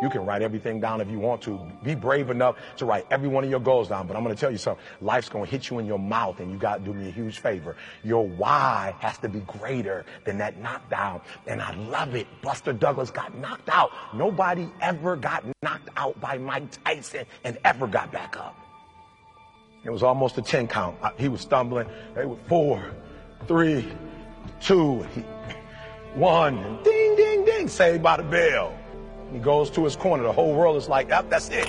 You can write everything down if you want to. Be brave enough to write every one of your goals down. But I'm going to tell you something. Life's going to hit you in your mouth and you got to do me a huge favor. Your why has to be greater than that knockdown. And I love it. Buster Douglas got knocked out. Nobody ever got knocked out by Mike Tyson and ever got back up. It was almost a 10 count. He was stumbling. They were four, three, two, one. ding, ding, ding, saved by the bell. He goes to his corner. The whole world is like, yep, that's it.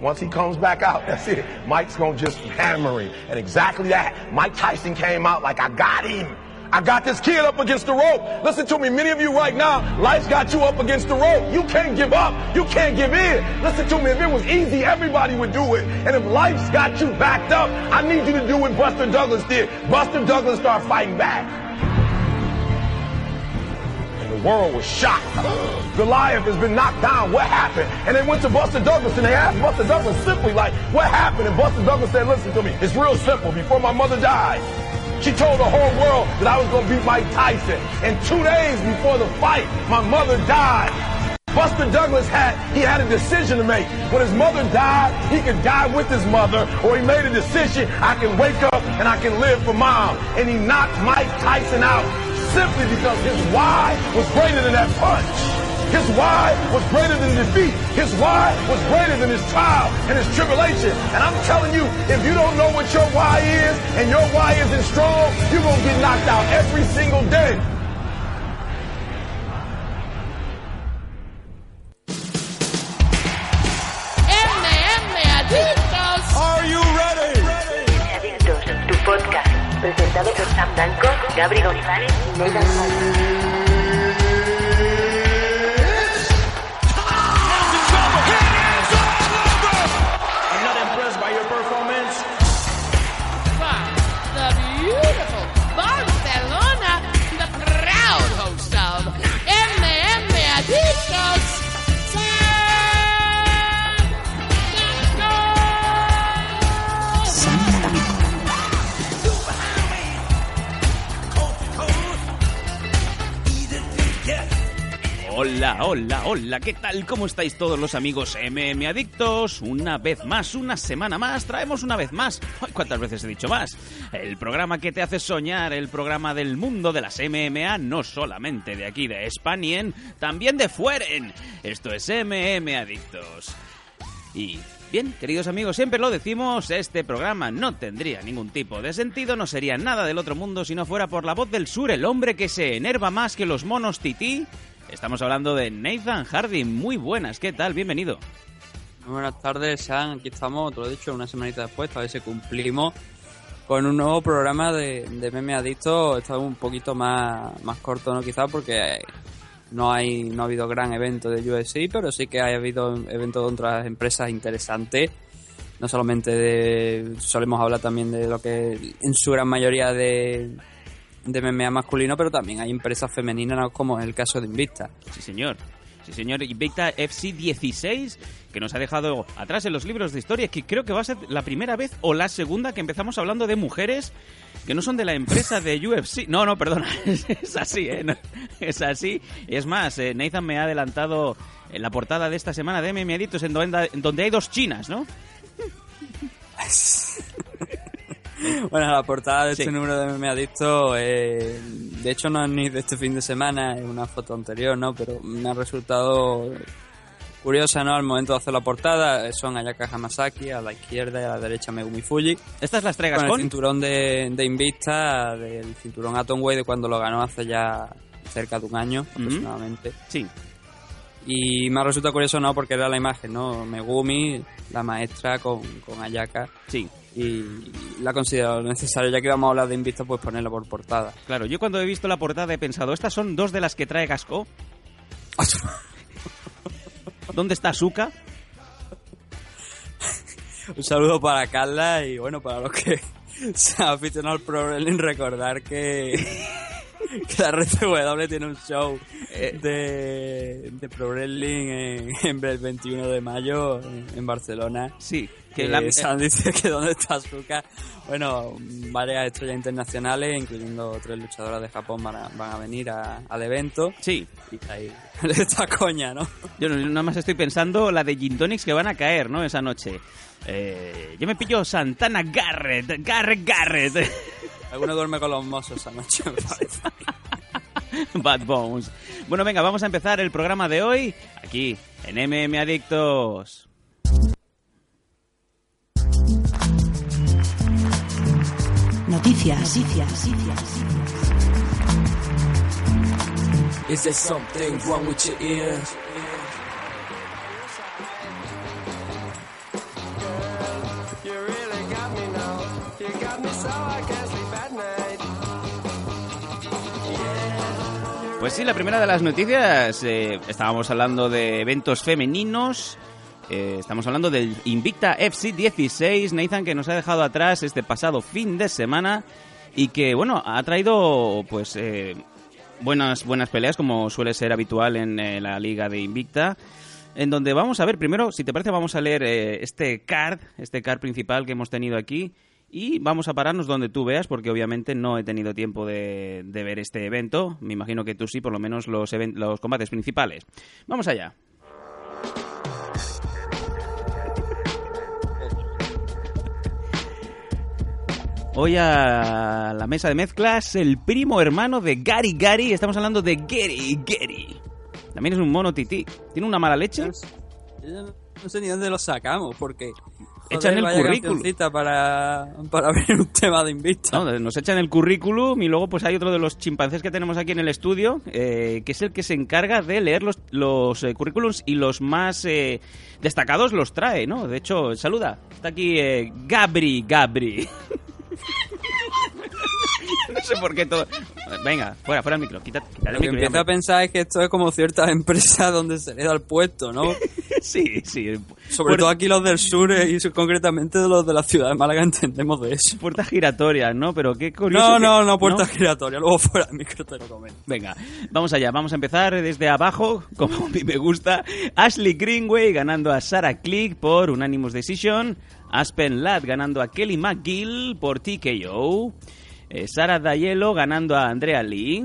Once he comes back out, that's it. Mike's gonna just hammer him. And exactly that. Mike Tyson came out like, I got him. I got this kid up against the rope. Listen to me, many of you right now, life's got you up against the rope. You can't give up. You can't give in. Listen to me, if it was easy, everybody would do it. And if life's got you backed up, I need you to do what Buster Douglas did. Buster Douglas started fighting back. World was shocked. Goliath has been knocked down. What happened? And they went to Buster Douglas and they asked Buster Douglas simply like, what happened? And Buster Douglas said, listen to me, it's real simple. Before my mother died, she told the whole world that I was going to beat Mike Tyson. And two days before the fight, my mother died. Buster Douglas had, he had a decision to make. When his mother died, he could die with his mother, or he made a decision, I can wake up and I can live for mom. And he knocked Mike Tyson out simply because his why was greater than that punch. His why was greater than defeat. His why was greater than his trial and his tribulation. And I'm telling you, if you don't know what your why is and your why isn't strong, you're going to get knocked out every single day. Are you ready? Adictos, tu podcast, presentado por Sam Danco, Gabri González y Megan Hola, hola, hola, ¿qué tal? ¿Cómo estáis todos los amigos MM Adictos? Una vez más, una semana más, traemos una vez más. ¿Cuántas veces he dicho más? El programa que te hace soñar, el programa del mundo de las MMA, no solamente de aquí de España, también de fueren. Esto es MM Adictos. Y Bien, queridos amigos, siempre lo decimos, este programa no tendría ningún tipo de sentido, no sería nada del otro mundo si no fuera por la voz del sur, el hombre que se enerva más que los monos tití Estamos hablando de Nathan Hardy. Muy buenas, ¿qué tal? Bienvenido. Buenas tardes, Sam. Aquí estamos, te lo he dicho, una semanita después, a ver si cumplimos con un nuevo programa de, de Meme Adicto. Está un poquito más, más corto, ¿no? Quizás porque no hay no ha habido gran evento de UFC, pero sí que ha habido eventos de otras empresas interesantes. No solamente de. Solemos hablar también de lo que en su gran mayoría de de MMA masculino, pero también hay empresas femeninas como en el caso de Invicta. Sí, señor. Sí, señor. Invicta FC 16, que nos ha dejado atrás en los libros de historia, que creo que va a ser la primera vez o la segunda que empezamos hablando de mujeres que no son de la empresa de UFC. No, no, perdona. es así, ¿eh? es así. Es más, eh, Nathan me ha adelantado en la portada de esta semana de MMA en donde, en donde hay dos chinas, ¿no? bueno, la portada de este número de Me Adicto, eh, de hecho no es ni de este fin de semana, es una foto anterior, ¿no? Pero me ha resultado curiosa, ¿no? Al momento de hacer la portada, son Ayaka Hamasaki, a la izquierda y a la derecha Megumi Fuji. ¿Estas las traigas con? con? el cinturón de, de Invicta, del cinturón Atomway de cuando lo ganó hace ya cerca de un año aproximadamente. Sí. Y me ha resultado curioso, ¿no? Porque era la imagen, ¿no? Megumi, la maestra con, con Ayaka. Sí y la he considerado necesario, ya que íbamos a hablar de Invicta, pues ponerla por portada. Claro, yo cuando he visto la portada he pensado, estas son dos de las que trae Gasco. ¿Dónde está Suka? Un saludo para Carla y bueno, para los que se han aficionado al Pro recordar que, que la RCW tiene un show de, de Pro Wrestling en, en el 21 de mayo en, en Barcelona. Sí, Que que la, Sam dice que dónde está Asuka. Bueno, varias estrellas internacionales, incluyendo tres luchadoras de Japón, van a, van a venir a- al evento. sí, Y ahí esta coña, ¿no? yo nada más estoy pensando la de Gin Tonics que van a caer, ¿no? Esa noche. Eh, yo me pillo Santana Garrett, Garrett Garrett, Alguno duerme con los mozos esa noche, me parece. Bad Bones. Bueno, venga, vamos a empezar el programa de hoy aquí en MM Adictos. Noticias. Noticias. Is there something wrong with your ears? Pues sí, la primera de las noticias, eh, estábamos hablando de eventos femeninos, eh, estamos hablando del Invicta FC 16, Nathan que nos ha dejado atrás este pasado fin de semana y que, bueno, ha traído pues eh, buenas, buenas peleas como suele ser habitual en eh, la liga de Invicta. En donde vamos a ver, primero, si te parece, vamos a leer eh, este card, este card principal que hemos tenido aquí. Y vamos a pararnos donde tú veas, porque obviamente no he tenido tiempo de, ver este evento. Me imagino que tú sí, por lo menos los, los combates principales. Vamos allá. Hoy a la mesa de mezclas, el primo hermano de Gary Gary. Estamos hablando de Gary Gary. También es un mono tití. ¿Tiene una mala leche? No sé ni dónde lo sacamos, porque... Echan el currículum. Para, para ver un tema de Invicta. No, nos echan el currículum y luego pues hay otro de los chimpancés que tenemos aquí en el estudio, eh, que es el que se encarga de leer los, los eh, currículums y los más eh, destacados los trae, ¿no? De hecho, saluda. Está aquí eh, Gabri, Gabri. no sé por qué todo... Venga, fuera, fuera el micro, quita, quita el Lo que empieza a pensar es que esto es como ciertas empresas donde se le da el puesto, ¿no? Sí, sí. Sobre todo aquí los del sur eh, y concretamente los de la ciudad de Málaga entendemos de eso. Puertas giratorias, ¿no? Pero qué curioso. No, no, no, puerta giratoria. Luego fuera del micro te lo comento. Venga, vamos allá, vamos a empezar desde abajo, como a mí me gusta. Ashley Greenway ganando a Sarah Click por Unanimous Decision. Aspen Ladd ganando a Kelly McGill por TKO. Eh, Sarah Dayelo ganando a Andrea Lee.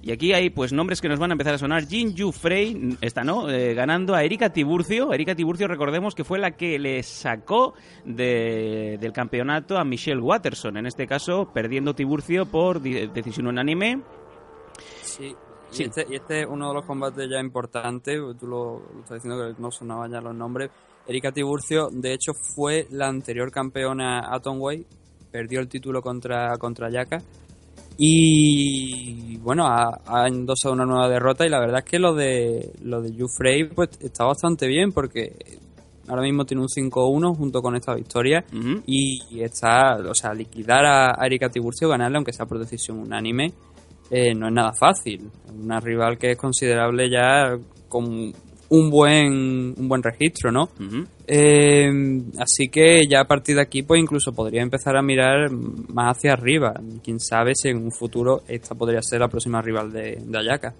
Y aquí hay pues nombres que nos van a empezar a sonar. Jin Yu Frey, esta no, eh, ganando a Erika Tiburcio. Erika Tiburcio, recordemos que fue la que le sacó de- del campeonato a Michelle Watterson. En este caso, perdiendo Tiburcio por decisión unánime. Sí. Y, Sí. Este, y este es uno de los combates ya importantes. Tú lo, lo estás diciendo que no sonaban ya los nombres. Erika Tiburcio, de hecho, fue la anterior campeona Atomway. Perdió el título contra, contra Yaka. Y bueno, ha, ha endosado una nueva derrota. Y la verdad es que lo de lo de Yu Frey pues, está bastante bien porque ahora mismo tiene un 5-1 junto con esta victoria. Y está, o sea, liquidar a, a Erika Tiburcio, ganarle, aunque sea por decisión unánime, eh, no es nada fácil. Una rival que es considerable ya con un buen, un buen registro, ¿no? Eh, así que ya a partir de aquí, pues incluso podría empezar a mirar más hacia arriba. Quién sabe si en un futuro esta podría ser la próxima rival de, de Ayaka.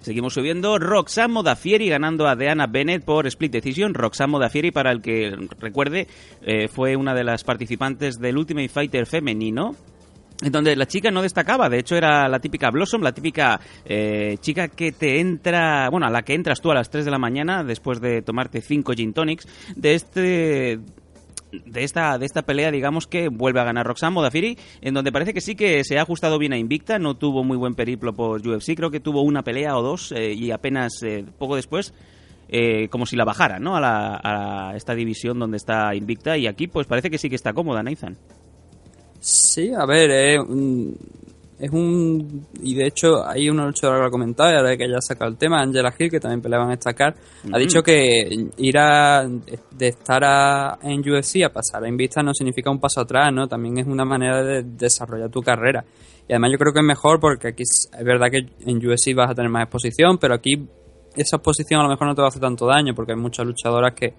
Seguimos subiendo. Roxanne Modafieri ganando a Deanna Bennett por split decision. Roxanne Modafieri, para el que recuerde, eh, fue una de las participantes del Ultimate Fighter femenino. En donde la chica no destacaba, de hecho era la típica Blossom, la típica eh, chica que te entra, bueno, a la que entras tú a las 3 de la mañana después de tomarte 5 gin tonics, de este de esta, de esta pelea, digamos que vuelve a ganar Roxanne Modafferi, en donde parece que sí que se ha ajustado bien a Invicta, no tuvo muy buen periplo por UFC, creo que tuvo una pelea o dos eh, y apenas eh, poco después, eh, como si la bajara, ¿no? A, la, a esta división donde está Invicta y aquí pues parece que sí que está cómoda, Nathan. Sí, a ver, es un, es un... Y de hecho, hay una luchadora que lo ha comentado, y ahora que ya ha sacado el tema, Angela Hill, que también peleaba en esta car, ha dicho que ir a... de estar a- en UFC a pasar a Invicta no significa un paso atrás, ¿no? También es una manera de desarrollar tu carrera. Y además yo creo que es mejor porque aquí es es verdad que en UFC vas a tener más exposición, pero aquí esa exposición a lo mejor no te va a hacer tanto daño porque hay muchas luchadoras que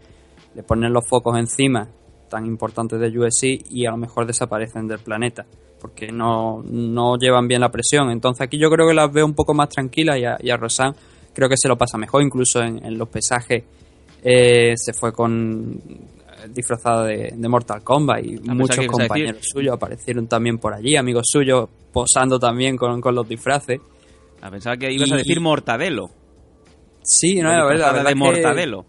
le ponen los focos encima tan importantes de USC y a lo mejor desaparecen del planeta porque no, no llevan bien la presión. Entonces aquí yo creo que las veo un poco más tranquilas y a, y a Rosan creo que se lo pasa mejor, incluso en, en los pesajes eh, se fue con disfrazada de, de Mortal Kombat y muchos a compañeros suyos aparecieron también por allí, amigos suyos posando también con, con los disfraces. Ah, pensaba que ibas a decir mortadelo. Sí, no, La verdad, la de verdad Mortadelo.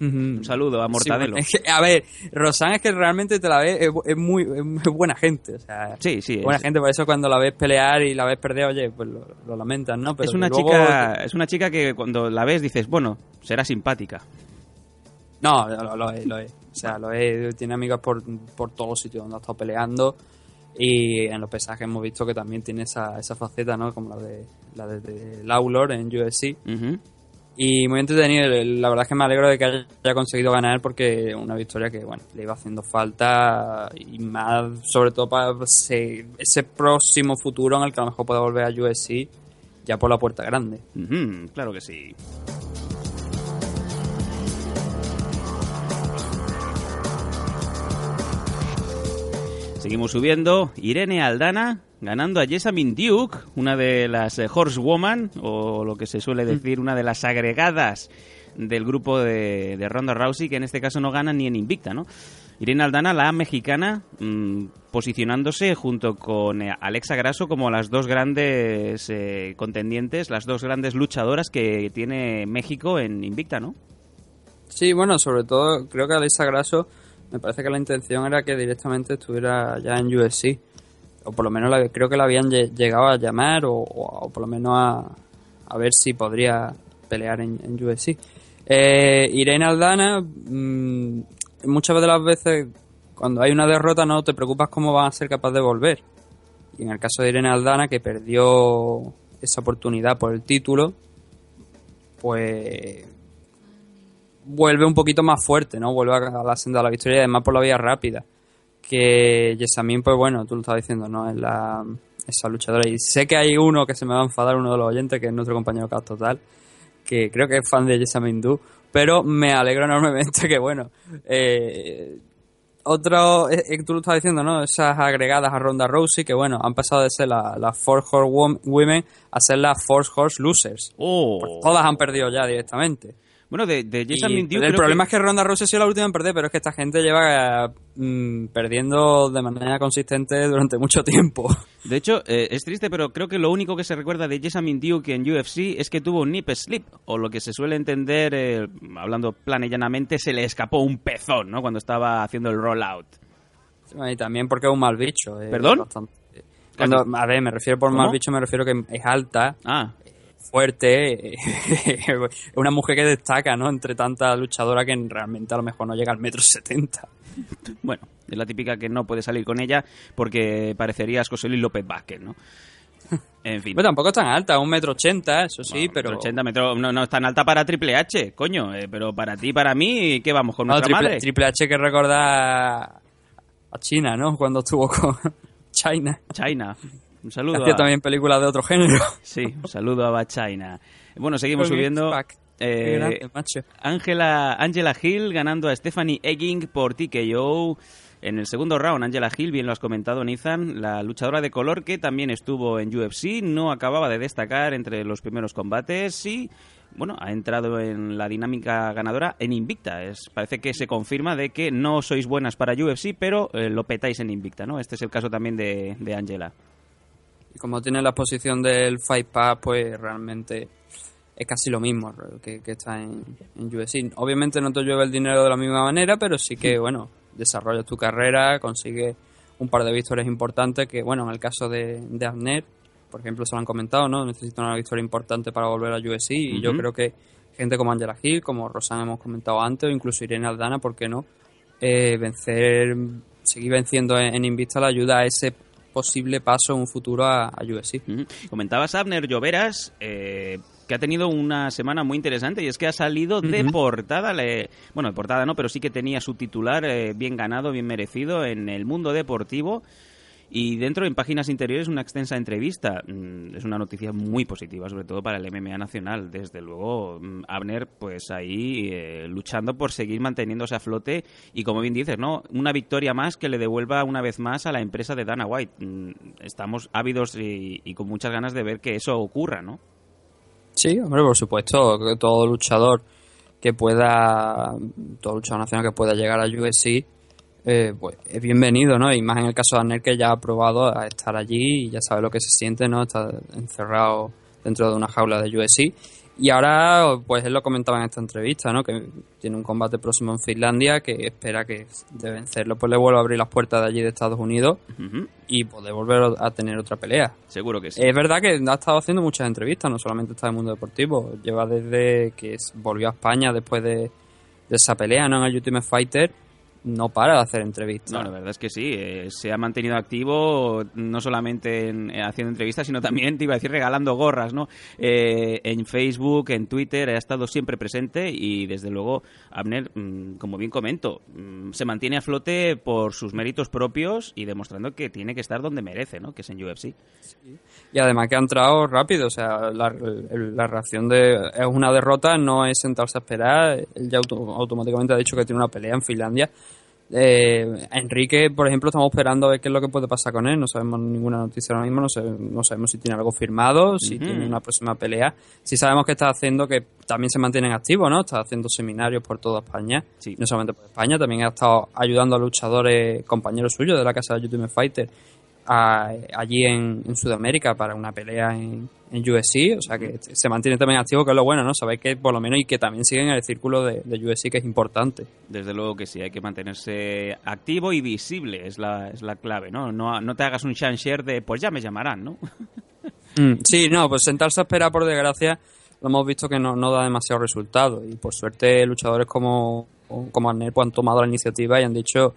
Un saludo a Mortadelo. Sí, es que, a ver, Rosan es que realmente te la ves, es, es muy, es muy buena gente. O sea, Sí, sí. buena es- gente, por eso cuando la ves pelear y la ves perder, oye, pues lo, lo lamentas, ¿no? Pero es una luego- chica es una chica que cuando la ves dices bueno será simpática No, lo, lo es, lo es. O sea, lo es. Tiene amigas por, por todos los sitios donde ha estado peleando. Y en los pesajes hemos visto que también tiene esa, esa faceta, ¿no? Como la de la de, de Lawlor en UFC. Y muy entretenido. La verdad es que me alegro de que haya conseguido ganar porque una victoria que, bueno, le iba haciendo falta. Y más, sobre todo para ese, próximo futuro en el que a lo mejor pueda volver a UFC ya por la puerta grande. Claro que sí Seguimos subiendo. Irene Aldana ganando a Jessamine Duke, una de las eh, Horsewoman, o lo que se suele decir, una de las agregadas del grupo de, de Ronda Rousey, que en este caso no gana ni en Invicta, ¿no? Irene Aldana, la mexicana, mm, posicionándose junto con eh, Alexa Grasso como las dos grandes eh, contendientes, las dos grandes luchadoras que tiene México en Invicta, ¿no? Sí, bueno, sobre todo creo que Alisa Grasso me parece que la intención era que directamente estuviera ya en UFC. O por lo menos la- creo que la habían lle- llegado a llamar o, por lo menos a, a ver si podría pelear en, en. Eh, Irene Aldana, mm, muchas de las veces cuando hay una derrota no te preocupas cómo van a ser capaz de volver. Y en el caso de Irene Aldana, que perdió esa oportunidad por el título, pues vuelve un poquito más fuerte, ¿no? Vuelve a la senda de la victoria y además por la vía rápida. Que Yesamin, pues bueno, tú lo estabas diciendo, ¿no? Es la, esa luchadora. Y sé que hay uno que se me va a enfadar, uno de los oyentes, que es nuestro compañero Caos Total, que creo que es fan de Yesamin Du, pero me alegro enormemente que, bueno, eh, otro, eh, eh, tú lo estabas diciendo, ¿no? Esas agregadas a Ronda Rousey, que bueno, han pasado de ser las la Force Horse Wom- Women a ser las Force Horse Losers. Oh. Pues todas han perdido ya directamente. Bueno, de, de Jessamine Y el creo problema que- es que Ronda Rousey ha sido la última en perder, pero es que esta gente lleva mm, perdiendo de manera consistente durante mucho tiempo. De hecho, eh, es triste, pero creo que lo único que se recuerda de Jessamine Duke en UFC es que tuvo un nip slip, o lo que se suele entender, eh, hablando plana y llanamente, se le escapó un pezón, ¿no? Cuando estaba haciendo el rollout. Y también porque es un mal bicho. eh, ¿Perdón? bastante. Cuando, a ver, me refiero por ¿Cómo? mal bicho, me refiero que es alta, Ah, fuerte, es una mujer que destaca, ¿no? Entre tanta luchadora que realmente a lo mejor no llega al metro setenta. bueno, es la típica que no puede salir con ella porque parecerías José Luis López Vázquez, ¿no? En fin. Bueno, tampoco es tan alta, un metro ochenta, eso sí, Bueno, pero... 80 metros, no, no es tan alta para Triple H, coño, eh, pero para ti, para mí, ¿qué vamos con No, nuestra triple, madre? Triple H que recordar a China, ¿no? Cuando estuvo con China. China. Un saludo. Hacía a- también películas de otro género. Sí, un saludo a Bachaina. Bueno, seguimos subiendo. Eh. Ángela Angela Hill ganando a Stephanie Egging por TKO. En el segundo round, Angela Hill, bien lo has comentado, Nathan, la luchadora de color que también estuvo en UFC, no acababa de destacar entre los primeros combates y, bueno, ha entrado en la dinámica ganadora en Invicta. Es, parece que se confirma de que no sois buenas para UFC, pero eh, lo petáis en Invicta, ¿no? Este es el caso también de, de Angela. Y como tiene la posición del Fight Pass, pues realmente es casi lo mismo que, que está en, en UFC. Obviamente no te llueve el dinero de la misma manera, pero sí que, bueno, desarrollas tu carrera, consigues un par de victorias importantes que, bueno, en el caso de, de Abner, por ejemplo, se lo han comentado, ¿no? Necesita una victoria importante para volver a UFC y yo creo que gente como Angela Hill, como Rosan hemos comentado antes, o incluso Irene Aldana, ¿por qué no? Eh, vencer, seguir venciendo en, en Invicta le ayuda a ese posible paso en un futuro a, a UFC. Comentabas Abner Lloveras, eh, que ha tenido una semana muy interesante y es que ha salido de portada, le- bueno, de portada no, pero sí que tenía su titular eh, bien ganado, bien merecido en el mundo deportivo. Y dentro, en páginas interiores, una extensa entrevista. Mm, Es una noticia muy positiva, sobre todo para el MMA nacional. Desde luego, mm, Abner, pues ahí eh, luchando por seguir manteniéndose a flote. Y como bien dices, ¿no? Una victoria más que le devuelva una vez más a la empresa de Dana White. Mm, Estamos ávidos y, con muchas ganas de ver que eso ocurra, ¿no? Sí, hombre, por supuesto, todo luchador que pueda, todo luchador nacional que pueda llegar a UFC, eh, pues es bienvenido, ¿no? Y más en el caso de Arner que ya ha probado a estar allí y ya sabe lo que se siente, ¿no? Estar encerrado dentro de una jaula de UFC. Y ahora, pues él lo comentaba en esta entrevista, ¿no? Que tiene un combate próximo en Finlandia, que espera que de vencerlo, pues le vuelva a abrir las puertas de allí de Estados Unidos y poder volver a tener otra pelea. Seguro que sí. Es verdad que ha estado haciendo muchas entrevistas, no solamente está en el mundo deportivo. Lleva desde que volvió a España después de, de esa pelea ¿no? en el Ultimate Fighter, no para de hacer entrevistas. No, la verdad es que sí, eh, se ha mantenido activo no solamente en- eh, haciendo entrevistas, sino también, te iba a decir, regalando gorras, ¿no? Eh, en Facebook, en Twitter, ha estado siempre presente y desde luego Abner, mm, como bien comento, mm, se mantiene a flote por sus méritos propios y demostrando que tiene que estar donde merece, ¿no? Que es en UFC. Y además que ha entrado rápido, o sea, la, la reacción de es una derrota, no es sentarse a esperar. Él ya auto- automáticamente ha dicho que tiene una pelea en Finlandia. Eh, Enrique, por ejemplo, estamos esperando a ver qué es lo que puede pasar con él. No sabemos ninguna noticia ahora mismo, no, sé- no sabemos si tiene algo firmado, si tiene una próxima pelea. Sí sabemos que está haciendo que también se mantienen activos, ¿no? Está haciendo seminarios por toda España, Sí. no solamente por España, también ha estado ayudando a luchadores, compañeros suyos de la casa de Ultimate Fighter, a- allí en, en Sudamérica para una pelea en, en UFC, o sea que se mantiene también activo, que es lo bueno, ¿no? Sabéis que por lo menos y que también siguen en el círculo de, de UFC, que es importante. Desde luego que sí, hay que mantenerse activo y visible, es la, es la clave, ¿no? No, no te hagas un share de, pues ya me llamarán, ¿no? Mm, sí, no, pues sentarse a esperar, por desgracia, lo hemos visto que no, no da demasiado resultado. Y por suerte, luchadores como, como Arnel pues, han tomado la iniciativa y han dicho: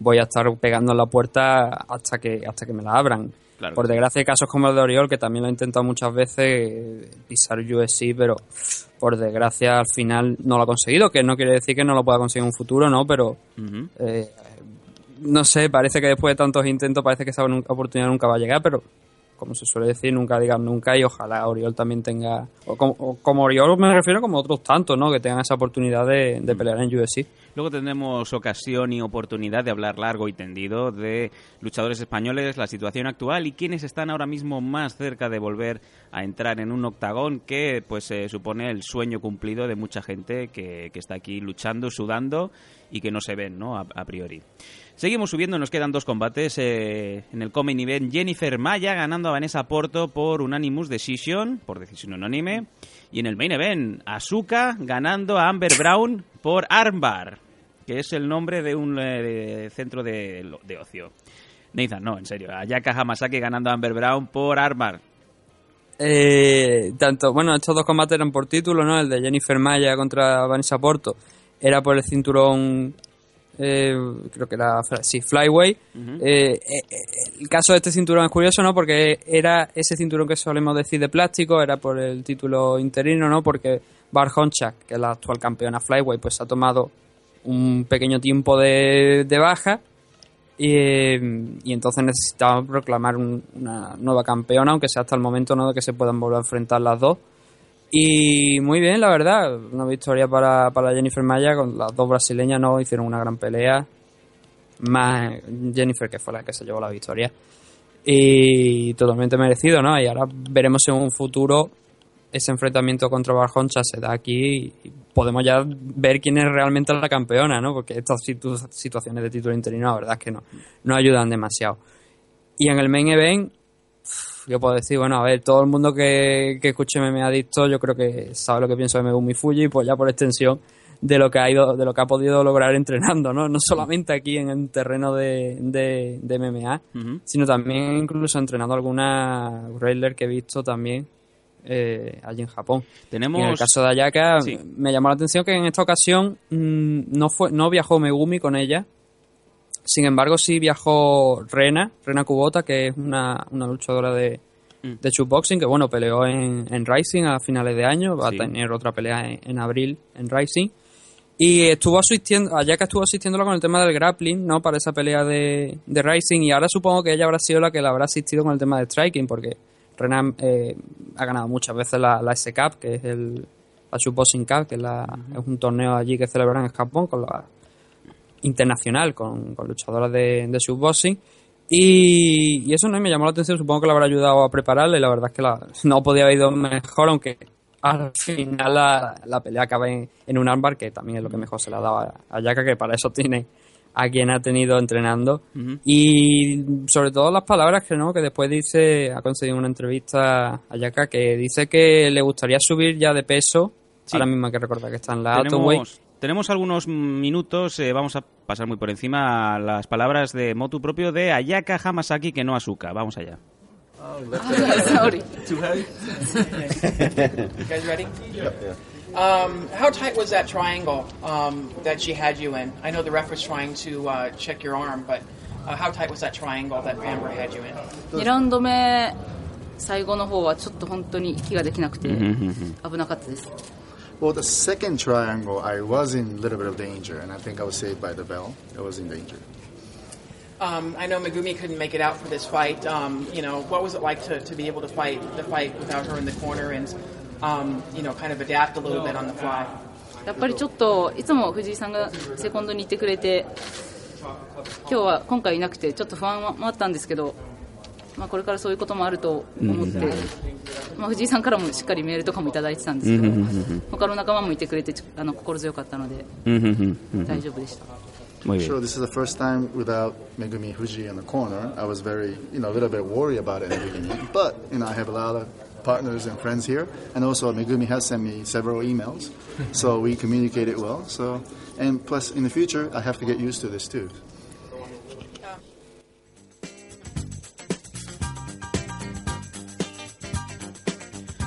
Voy a estar pegando en la puerta hasta que, hasta que me la abran. Claro. Por desgracia, hay casos como el de Oriol, que también lo ha intentado muchas veces pisar UFC, pero por desgracia al final no lo ha conseguido. Que no quiere decir que no lo pueda conseguir en un futuro, ¿no? Pero eh, no sé, parece que después de tantos intentos parece que esa oportunidad nunca va a llegar, pero como se suele decir, nunca digan nunca y ojalá Oriol también tenga, o como, o como Oriol me refiero como otros tantos, ¿no? Que tengan esa oportunidad de, de pelear en UFC. Luego tendremos ocasión y oportunidad de hablar largo y tendido de luchadores españoles, la situación actual y quienes están ahora mismo más cerca de volver a entrar en un octagón que pues eh, supone el sueño cumplido de mucha gente que, que está aquí luchando, sudando y que no se ven, ¿no? A, a priori. Seguimos subiendo, nos quedan dos combates eh, en el Common Event. Jennifer Maya ganando a Vanessa Porto por Unanimous Decision, por decisión unánime. Y en el Main Event, Asuka ganando a Amber Brown por Armbar, que es el nombre de un eh, centro de, de ocio. Nathan, no, en serio. Ayaka Hamasaki ganando a Amber Brown por Armbar. Eh, tanto, bueno, estos dos combates eran por título, ¿no? El de Jennifer Maya contra Vanessa Porto era por el cinturón, eh, creo que era, sí, Flyway. Eh, eh, eh, el caso de este cinturón es curioso, ¿no? Porque era ese cinturón que solemos decir de plástico, era por el título interino, ¿no? Porque Bar Honchak, que es la actual campeona Flyway, pues ha tomado un pequeño tiempo de, de baja y, y entonces necesitaba proclamar un- una nueva campeona, aunque sea hasta el momento no de que se puedan volver a enfrentar las dos. Y muy bien, la verdad, una victoria para, para Jennifer Maya, con las dos brasileñas no hicieron una gran pelea, más Jennifer que fue la que se llevó la victoria. Y totalmente merecido, ¿no? Y ahora veremos en un futuro ese enfrentamiento contra Barjoncha se da aquí y podemos ya ver quién es realmente la campeona, ¿no? Porque estas situ- situaciones de título interino, la verdad es que no, no ayudan demasiado. Y en el main event, yo puedo decir, bueno, a ver, todo el mundo que, que escuche MMA Adicto, yo creo que sabe lo que pienso de Megumi Fuji, pues ya por extensión de lo que ha ido, de lo que ha podido lograr entrenando, ¿no? No solamente aquí en el terreno de, de, de MMA, sino también incluso entrenando alguna wrestler que he visto también eh, allí en Japón. Tenemos... Y en el caso de Ayaka, Sí. me llamó la atención que en esta ocasión mm, no fue no viajó Megumi con ella. Sin embargo, sí viajó Rena, Rena Kubota, que es una, una luchadora de, Mm. de shootboxing, que bueno, peleó en, en Rising a finales de año, va Sí. a tener otra pelea en, en abril en Rising. Y estuvo asistiendo, Ayaka estuvo asistiéndola con el tema del grappling, ¿no? Para esa pelea de, de Rising. Y ahora supongo que ella habrá sido la que la habrá asistido con el tema de striking, porque Renan eh, ha ganado muchas veces la, la S-Cup, que es el, la Boxing Cup, que es, la, es un torneo allí que celebran en Japón con la internacional, con, con luchadoras de, de shootboxing. Y, y eso no me llamó la atención, supongo que la habrá ayudado a prepararla y la verdad es que la, no podía haber ido mejor, aunque al final la, la pelea acaba en, en un armbar, que también es lo que mejor se le ha dado a, Yaka, que para eso tiene a quien ha tenido entrenando. Y sobre todo las palabras que no, que después dice, ha concedido una entrevista a Yaka que dice que le gustaría subir ya de peso. Sí. Ahora mismo hay que recordar que está en la. Tenemos, tenemos algunos minutos, eh, vamos a pasar muy por encima las palabras de motu propio de Ayaka Hamasaki que no Asuka. Vamos allá. Sorry. Too heavy? you guys ready? Um, how tight was that triangle um, that she had you in? I know the ref was trying to uh, check your arm, but uh, how tight was that triangle that Amber had you in? 2ラウンド目最後の方はちょっと本当に息ができなくて危なかったです Well, the second triangle, I was in a little bit of danger, and I think I was saved by the bell. I was in danger. Um, I know Megumi couldn't make it out for this fight. Um, you know, what was it like to, to be able to fight the fight without her in the corner and, um, you know, kind of adapt a little bit on the fly? やっぱりちょっといつも藤井さんがセコンドにいてくれて今日は今回いなくてちょっと不安もあったんですけど、 まあ、これからそういうこともあると思って、まあ、藤井さんからもしっかりメールとかもいただいてたんですけど他の仲間もいてくれてちあの心強かったので大丈夫でした。Sure, this is the first time without Megumi Fuji in the corner. I was very, you know, a little bit worried about it in the beginning. But, you know, I have a lot of partners and friends here. And also, Megumi has sent me several emails. So we communicated well. So, and plus, in the future, I have to get used to this too.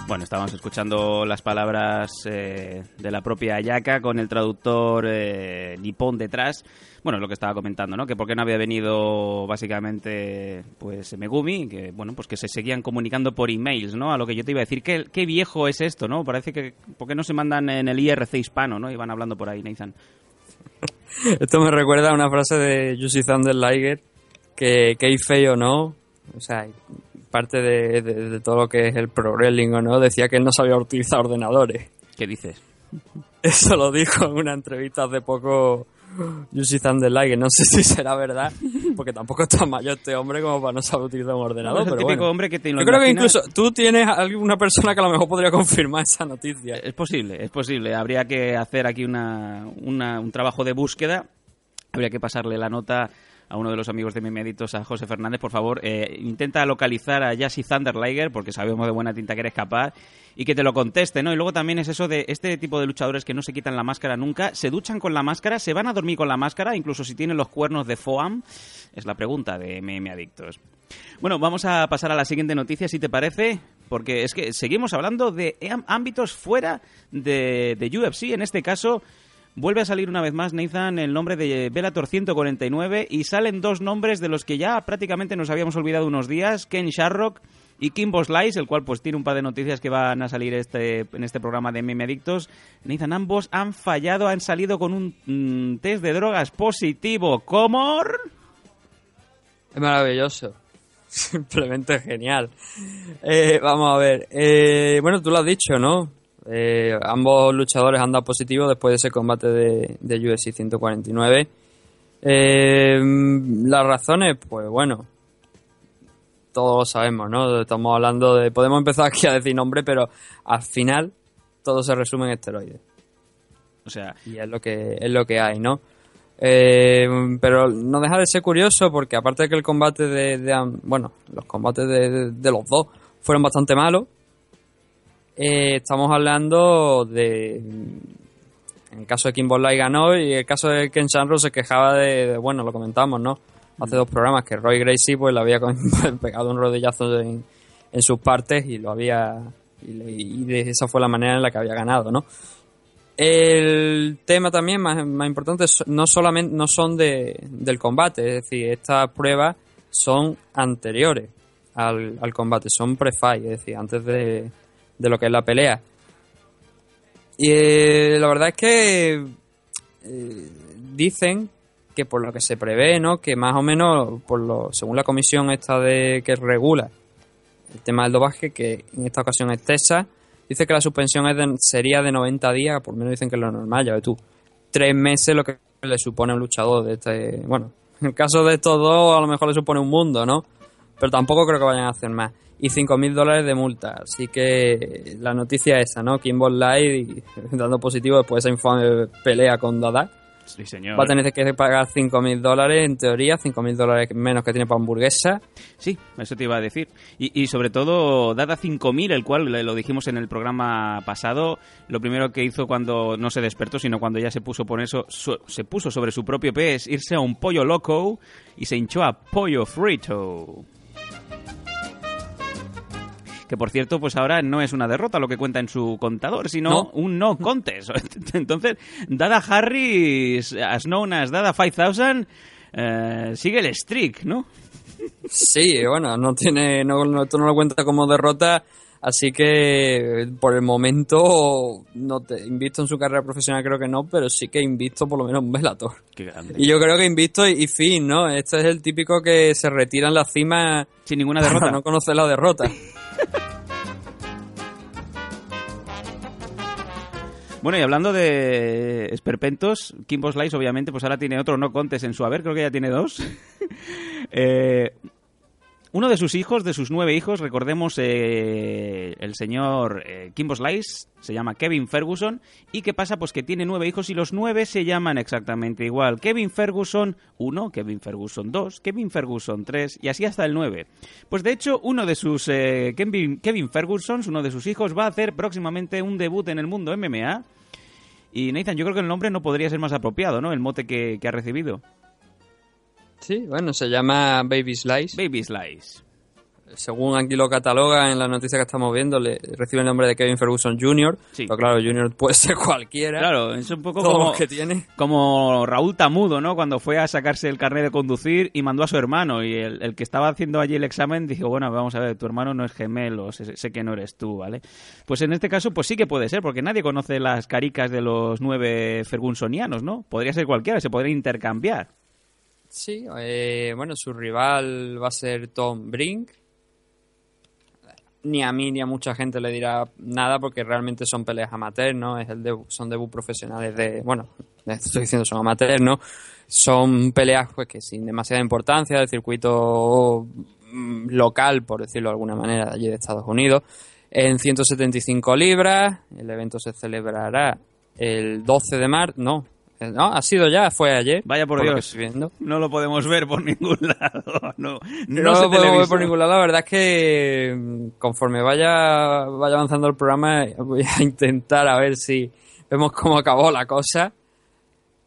Bueno, estábamos escuchando las palabras eh, de la propia Ayaka con el traductor eh, nipón detrás. Bueno, lo que estaba comentando, ¿no? Que por qué no había venido básicamente pues Megumi, que bueno, pues que se seguían comunicando por emails, ¿no? A lo que yo te iba a decir, qué, qué viejo es esto, ¿no? Parece que ¿por qué no se mandan en el IRC hispano, ¿no? Y van hablando por ahí, Nathan. Esto me recuerda a una frase de Jussi Thunder Liger que, que hay feo, ¿no? O sea, parte de, de- de todo lo que es el pro wrestling o no, decía que él no sabía utilizar ordenadores. ¿Qué dices? Eso lo dijo en una entrevista hace poco Thunder Liger. No sé si será verdad, porque tampoco es tan mayor este hombre como para no saber utilizar un ordenador. es el pero típico bueno. hombre que te lo Yo creo que incluso tú tienes alguna persona que a lo mejor podría confirmar esa noticia. Es posible, es posible. Habría que hacer aquí una, una- un trabajo de búsqueda. Habría que pasarle la nota a uno de los amigos de Memeditos, a José Fernández, por favor. eh, intenta localizar a Jassy Thunderliger, porque sabemos de buena tinta que eres capaz, y que te lo conteste, ¿no? Y luego también es eso de este tipo de luchadores que no se quitan la máscara nunca, se duchan con la máscara, se van a dormir con la máscara, incluso si tienen los cuernos de Foam. Es la pregunta de MM Adictos. Bueno, vamos a pasar a la siguiente noticia, si te parece, porque es que seguimos hablando de ámbitos fuera de, de UFC. En este caso, vuelve a salir una vez más, Nathan, el nombre de Bellator 149 y salen dos nombres de los que ya prácticamente nos habíamos olvidado unos días, Ken Sharrock y Kimbo Slice, el cual pues tiene un par de noticias que van a salir este, en este programa de Meme Adictos. Nathan, ambos han fallado, han salido con un mm, test de drogas positivo. ¿Comor? Es maravilloso. Simplemente genial. Eh, vamos a ver. Eh, bueno, tú lo has dicho, ¿no? Eh, ambos luchadores han dado positivo después de ese combate de, de UFC 149. Eh, las razones, pues bueno, todos lo sabemos, ¿no? Estamos hablando de... Podemos empezar aquí a decir nombre, pero al final todo se resume en esteroides O sea, y es lo que es lo que hay, ¿no? Eh, pero no deja de ser curioso porque aparte de que el combate de, bueno, los combates de, de- de los dos fueron bastante malos, eh, estamos hablando de en el caso de Kimberly ganó y el caso de Ken Shamrock se quejaba de, de- bueno, lo comentamos, ¿no? Hace dos programas que Roy Gracie pues le había con- pegado un rodillazo en, en sus partes y lo había y, le- y de esa fue la manera en la que había ganado, ¿no? El tema también más, más importante no solamente no son de, del combate, es decir, estas pruebas son anteriores al, al combate, son pre-fight, es decir, antes de, de lo que es la pelea. Y eh, la verdad es que eh, dicen que por lo que se prevé, ¿no? Que más o menos, por lo, según la comisión esta de que regula el tema del dopaje, que en esta ocasión es TESA, dice que la suspensión es sería de 90 días, por menos dicen que es lo normal, ya ves tú. Tres meses lo que le supone a un luchador de este... Bueno, en el caso de estos dos a lo mejor le supone un mundo, ¿no? Pero tampoco creo que vayan a hacer más. Y 5.000 dólares de multa. Así que la noticia es esa, ¿no? Kimbo Light dando positivo después de esa infame pelea con Dada. Sí, señor. Va a tener que pagar 5.000 dólares, en teoría, 5.000 dólares menos que tiene para hamburguesa. Sí, eso te iba a decir. Y, y sobre todo, Dada 5000, el cual le- lo dijimos en el programa pasado, lo primero que hizo cuando no se despertó, sino cuando ya se puso por eso, su- se puso sobre su propio es irse a un pollo loco y se hinchó a pollo frito. Que por cierto, pues ahora no es una derrota lo que cuenta en su contador, sino No. un no contest. Entonces, Dada Harris, as known as Dada 5000, eh, sigue el streak, ¿no? Sí, bueno, no tiene, no, no, esto no lo cuenta como derrota, así que por el momento no te invisto en su carrera profesional, creo que no, pero sí que invisto por lo menos. Qué grande. Y yo creo que invisto y, y fin, ¿no? Este es el típico que se retira en la cima Sin ninguna para derrota. no conocer la derrota. Bueno, y hablando de esperpentos, Kimbo Slice obviamente pues ahora tiene otro no contest en su haber, creo que ya tiene dos. Eh, uno de sus hijos, de sus nueve hijos, recordemos eh, el señor eh, Kimbo Slice, se llama Kevin Ferguson. ¿Y qué pasa? Pues que tiene nueve hijos y los nueve se llaman exactamente igual. Kevin Ferguson 1, Kevin Ferguson 2, Kevin Ferguson 3 y así hasta el 9. Pues de hecho, uno de sus eh, Kevin, Kevin Ferguson, uno de sus hijos, va a hacer próximamente un debut en el mundo MMA. Y Nathan, yo creo que el nombre no podría ser más apropiado, ¿no? El mote que, que ha recibido. Sí, bueno, se llama Baby Slice. Baby Slice. Según aquí lo cataloga en la noticia que estamos viendo, le recibe el nombre de Kevin Ferguson Jr. Sí. Pero claro, Jr. puede ser cualquiera. Claro, es un poco como, que tiene. como Raúl Tamudo, ¿no? Cuando fue a sacarse el carnet de conducir y mandó a su hermano. Y el, el que estaba haciendo allí el examen dijo, bueno, vamos a ver, tu hermano no es gemelo, sé, sé que no eres tú, ¿vale? Pues en este caso, pues sí que puede ser, porque nadie conoce las caricas de los nueve fergunsonianos, ¿no? Podría ser cualquiera, se podría intercambiar. Sí, eh, bueno, su rival va a ser Tom Brink. Ni a mí ni a mucha gente le dirá nada porque realmente son peleas amateur, ¿no? Es el son debut profesionales de... Bueno, estoy diciendo son amateur, ¿no? Son peleas pues que sin demasiada importancia del circuito local, por decirlo de alguna manera, de allí de Estados Unidos. En 175 libras, el evento se celebrará el 12 de marzo, no, no, ha sido ya, fue ayer. Vaya por lo que Dios. estoy viendo. No lo podemos ver por ningún lado. No, No, no lo se podemos ver por ningún lado. La verdad es que mm, conforme vaya, vaya avanzando el programa voy a intentar a ver si vemos cómo acabó la cosa.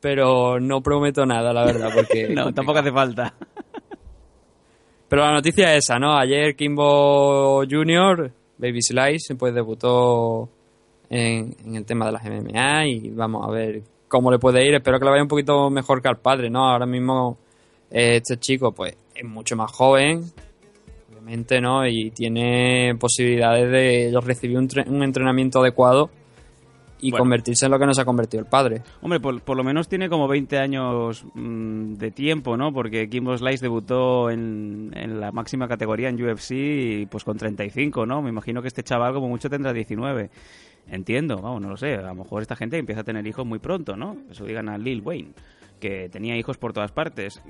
Pero no prometo nada, la verdad, porque... No, tampoco hace falta. Pero la noticia es esa, ¿no? Ayer Kimbo Jr., Baby Slice, pues debutó en, en el tema de las MMA y vamos a ver cómo le puede ir. Espero que le vaya un poquito mejor que al padre, ¿no? Ahora mismo eh, este chico, pues, es mucho más joven, obviamente, ¿no? Y tiene posibilidades de recibir un, un entrenamiento adecuado y Bueno. convertirse en lo que no se ha convertido el padre. Hombre, por, por lo menos tiene como 20 años mm, de tiempo, ¿no? Porque Kimbo Slice debutó en, en la máxima categoría en UFC y, pues con 35, ¿no? Me imagino que este chaval como mucho tendrá 19. Entiendo, vamos, no lo sé. A lo mejor esta gente empieza a tener hijos muy pronto, ¿no? Eso digan a Lil Wayne, que tenía hijos por todas partes.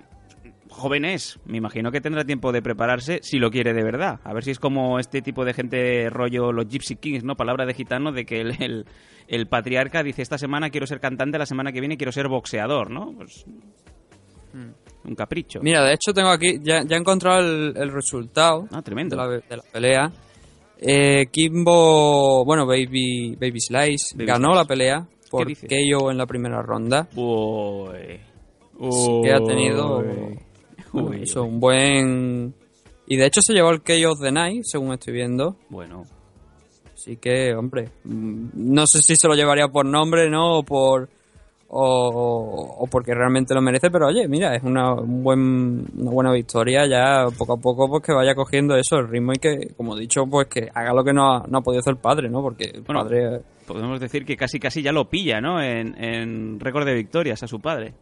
Joven es, me imagino que tendrá tiempo de prepararse si lo quiere de verdad. A ver si es como este tipo de gente rollo los Gypsy Kings, ¿no? Palabra de gitano de que el, el, el patriarca dice esta semana quiero ser cantante, la semana que viene quiero ser boxeador, ¿no? Pues un capricho. Mira, de hecho tengo aquí, ya, ya he encontrado el, el resultado Ah, tremendo. de la, de la pelea. Eh, Kimbo, bueno, Baby, Baby Slice Baby ganó Slice. la pelea por? KO en la primera ronda. Uy. Que ha tenido Uy. bueno, Uy, eso, uy. un buen... Y de hecho se llevó el KO of the Night, según estoy viendo. Bueno, Así que, hombre, mm, no sé si se lo llevaría por nombre, ¿no? O por, o, o porque realmente lo merece, pero oye, mira, es una, un buen, una buena victoria ya poco a poco pues que vaya cogiendo eso, el ritmo y que, como he dicho, pues que haga lo que no ha, no ha podido hacer el padre, ¿no? Porque el Bueno, padre... Podemos decir que casi casi ya lo pilla, ¿no? En, en récord de victorias a su padre.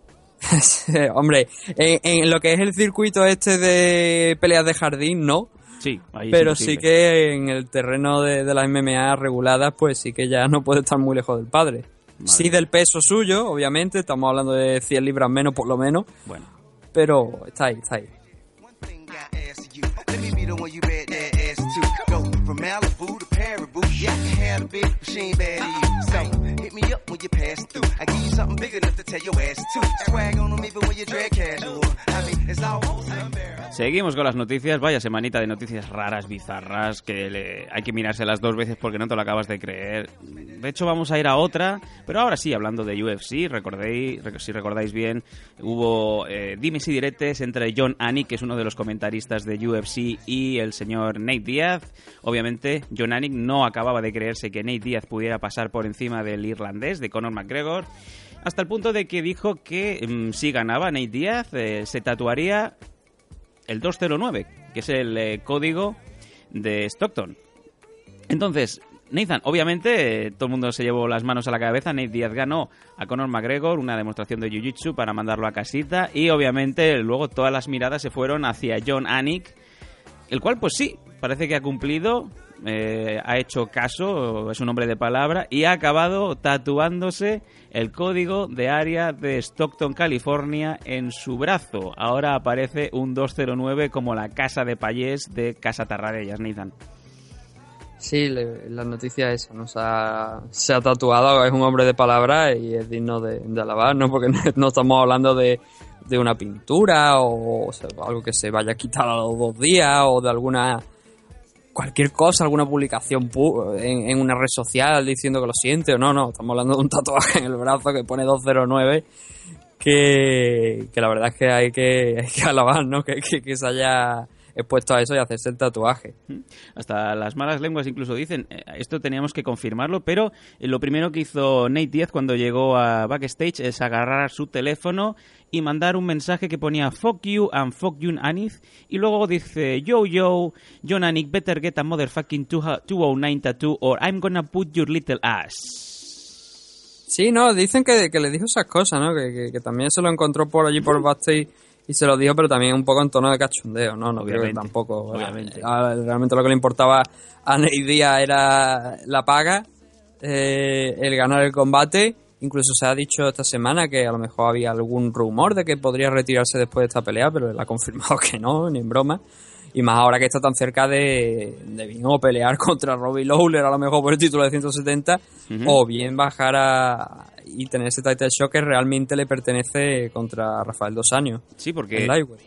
Hombre, en, en lo que es el circuito este de peleas de jardín, no. Sí, ahí Pero sí que en el terreno de, de las MMA reguladas, pues sí que ya no puede estar muy lejos del padre. Sí del peso suyo, obviamente, estamos hablando de 100 libras menos por lo menos, Bueno, pero está ahí, está ahí. A big machine bad to you. So hit me up when you pass through. I give you something big enough to tell your ass to. Swag on them even when you drag casual. I mean, it's almost unbearable. Seguimos con las noticias. Vaya semanita de noticias raras, bizarras, que le- hay que mirárselas dos veces porque no te lo acabas de creer. De hecho, vamos a ir a otra, pero ahora sí, hablando de UFC, recordéis, rec- si recordáis bien, hubo eh, dimes y diretes entre John Anik, que es uno de los comentaristas de UFC, y el señor Nate Diaz. Obviamente, John Anik no acababa de que Nate Diaz pudiera pasar por encima del irlandés, de Conor McGregor. Hasta el punto de que dijo que mm, si ganaba Nate Diaz, eh, se tatuaría el 209, que es el eh, código de Stockton. Entonces, Nathan, obviamente, eh, todo el mundo se llevó las manos a la cabeza. Nate Díaz ganó a Conor McGregor, una demostración de Jiu-Jitsu para mandarlo a casita. Y obviamente, luego todas las miradas se fueron hacia John Anik, el cual, pues sí, parece que ha cumplido, eh, ha hecho caso, es un hombre de palabra, y ha acabado tatuándose el código de área de Stockton, California, en su brazo. Ahora aparece un 209 como la casa de payés de Casa Tarradellas, Nathan. Sí, le- la noticia es esa, ¿no? Se ha, tatuado, es un hombre de palabra y es digno de, de alabar, ¿no? Porque no, estamos hablando de, una pintura o, algo que se vaya a quitar a los dos días o de alguna cualquier cosa, alguna publicación pu- en, en una red social diciendo que lo siente o no, no, estamos hablando de un tatuaje en el brazo que pone 209 que, que la verdad es que hay que, alabar, ¿no? Que, que, que se haya expuesto a eso y hacerse el tatuaje. Hasta las malas lenguas incluso dicen, eh, esto teníamos que confirmarlo, pero eh, lo primero que hizo Nate Diaz cuando llegó a backstage es agarrar su teléfono y mandar un mensaje que ponía fuck you and fuck you Anith y luego dice yo yo John Anik better get a motherfucking 209 tattoo or I'm gonna put your little ass. Sí, no, dicen que, que le dijo esas cosas, ¿no? Que, que- que también se lo encontró por allí por backstage y se lo dijo, pero también un poco en tono de cachondeo, ¿no? No creo que tampoco. obviamente. Ah, Realmente lo que le importaba a Ney Díaz era la paga, eh, el ganar el combate. Incluso se ha dicho esta semana que a lo mejor había algún rumor de que podría retirarse después de esta pelea, pero él ha confirmado que no, ni en broma. Y más ahora que está tan cerca de, de bien o pelear contra Robbie Lawler, a lo mejor por el título de 170, Ujú. o bien bajar a, y tener ese title shock que realmente le pertenece contra Rafael Dos Años. Sí, porque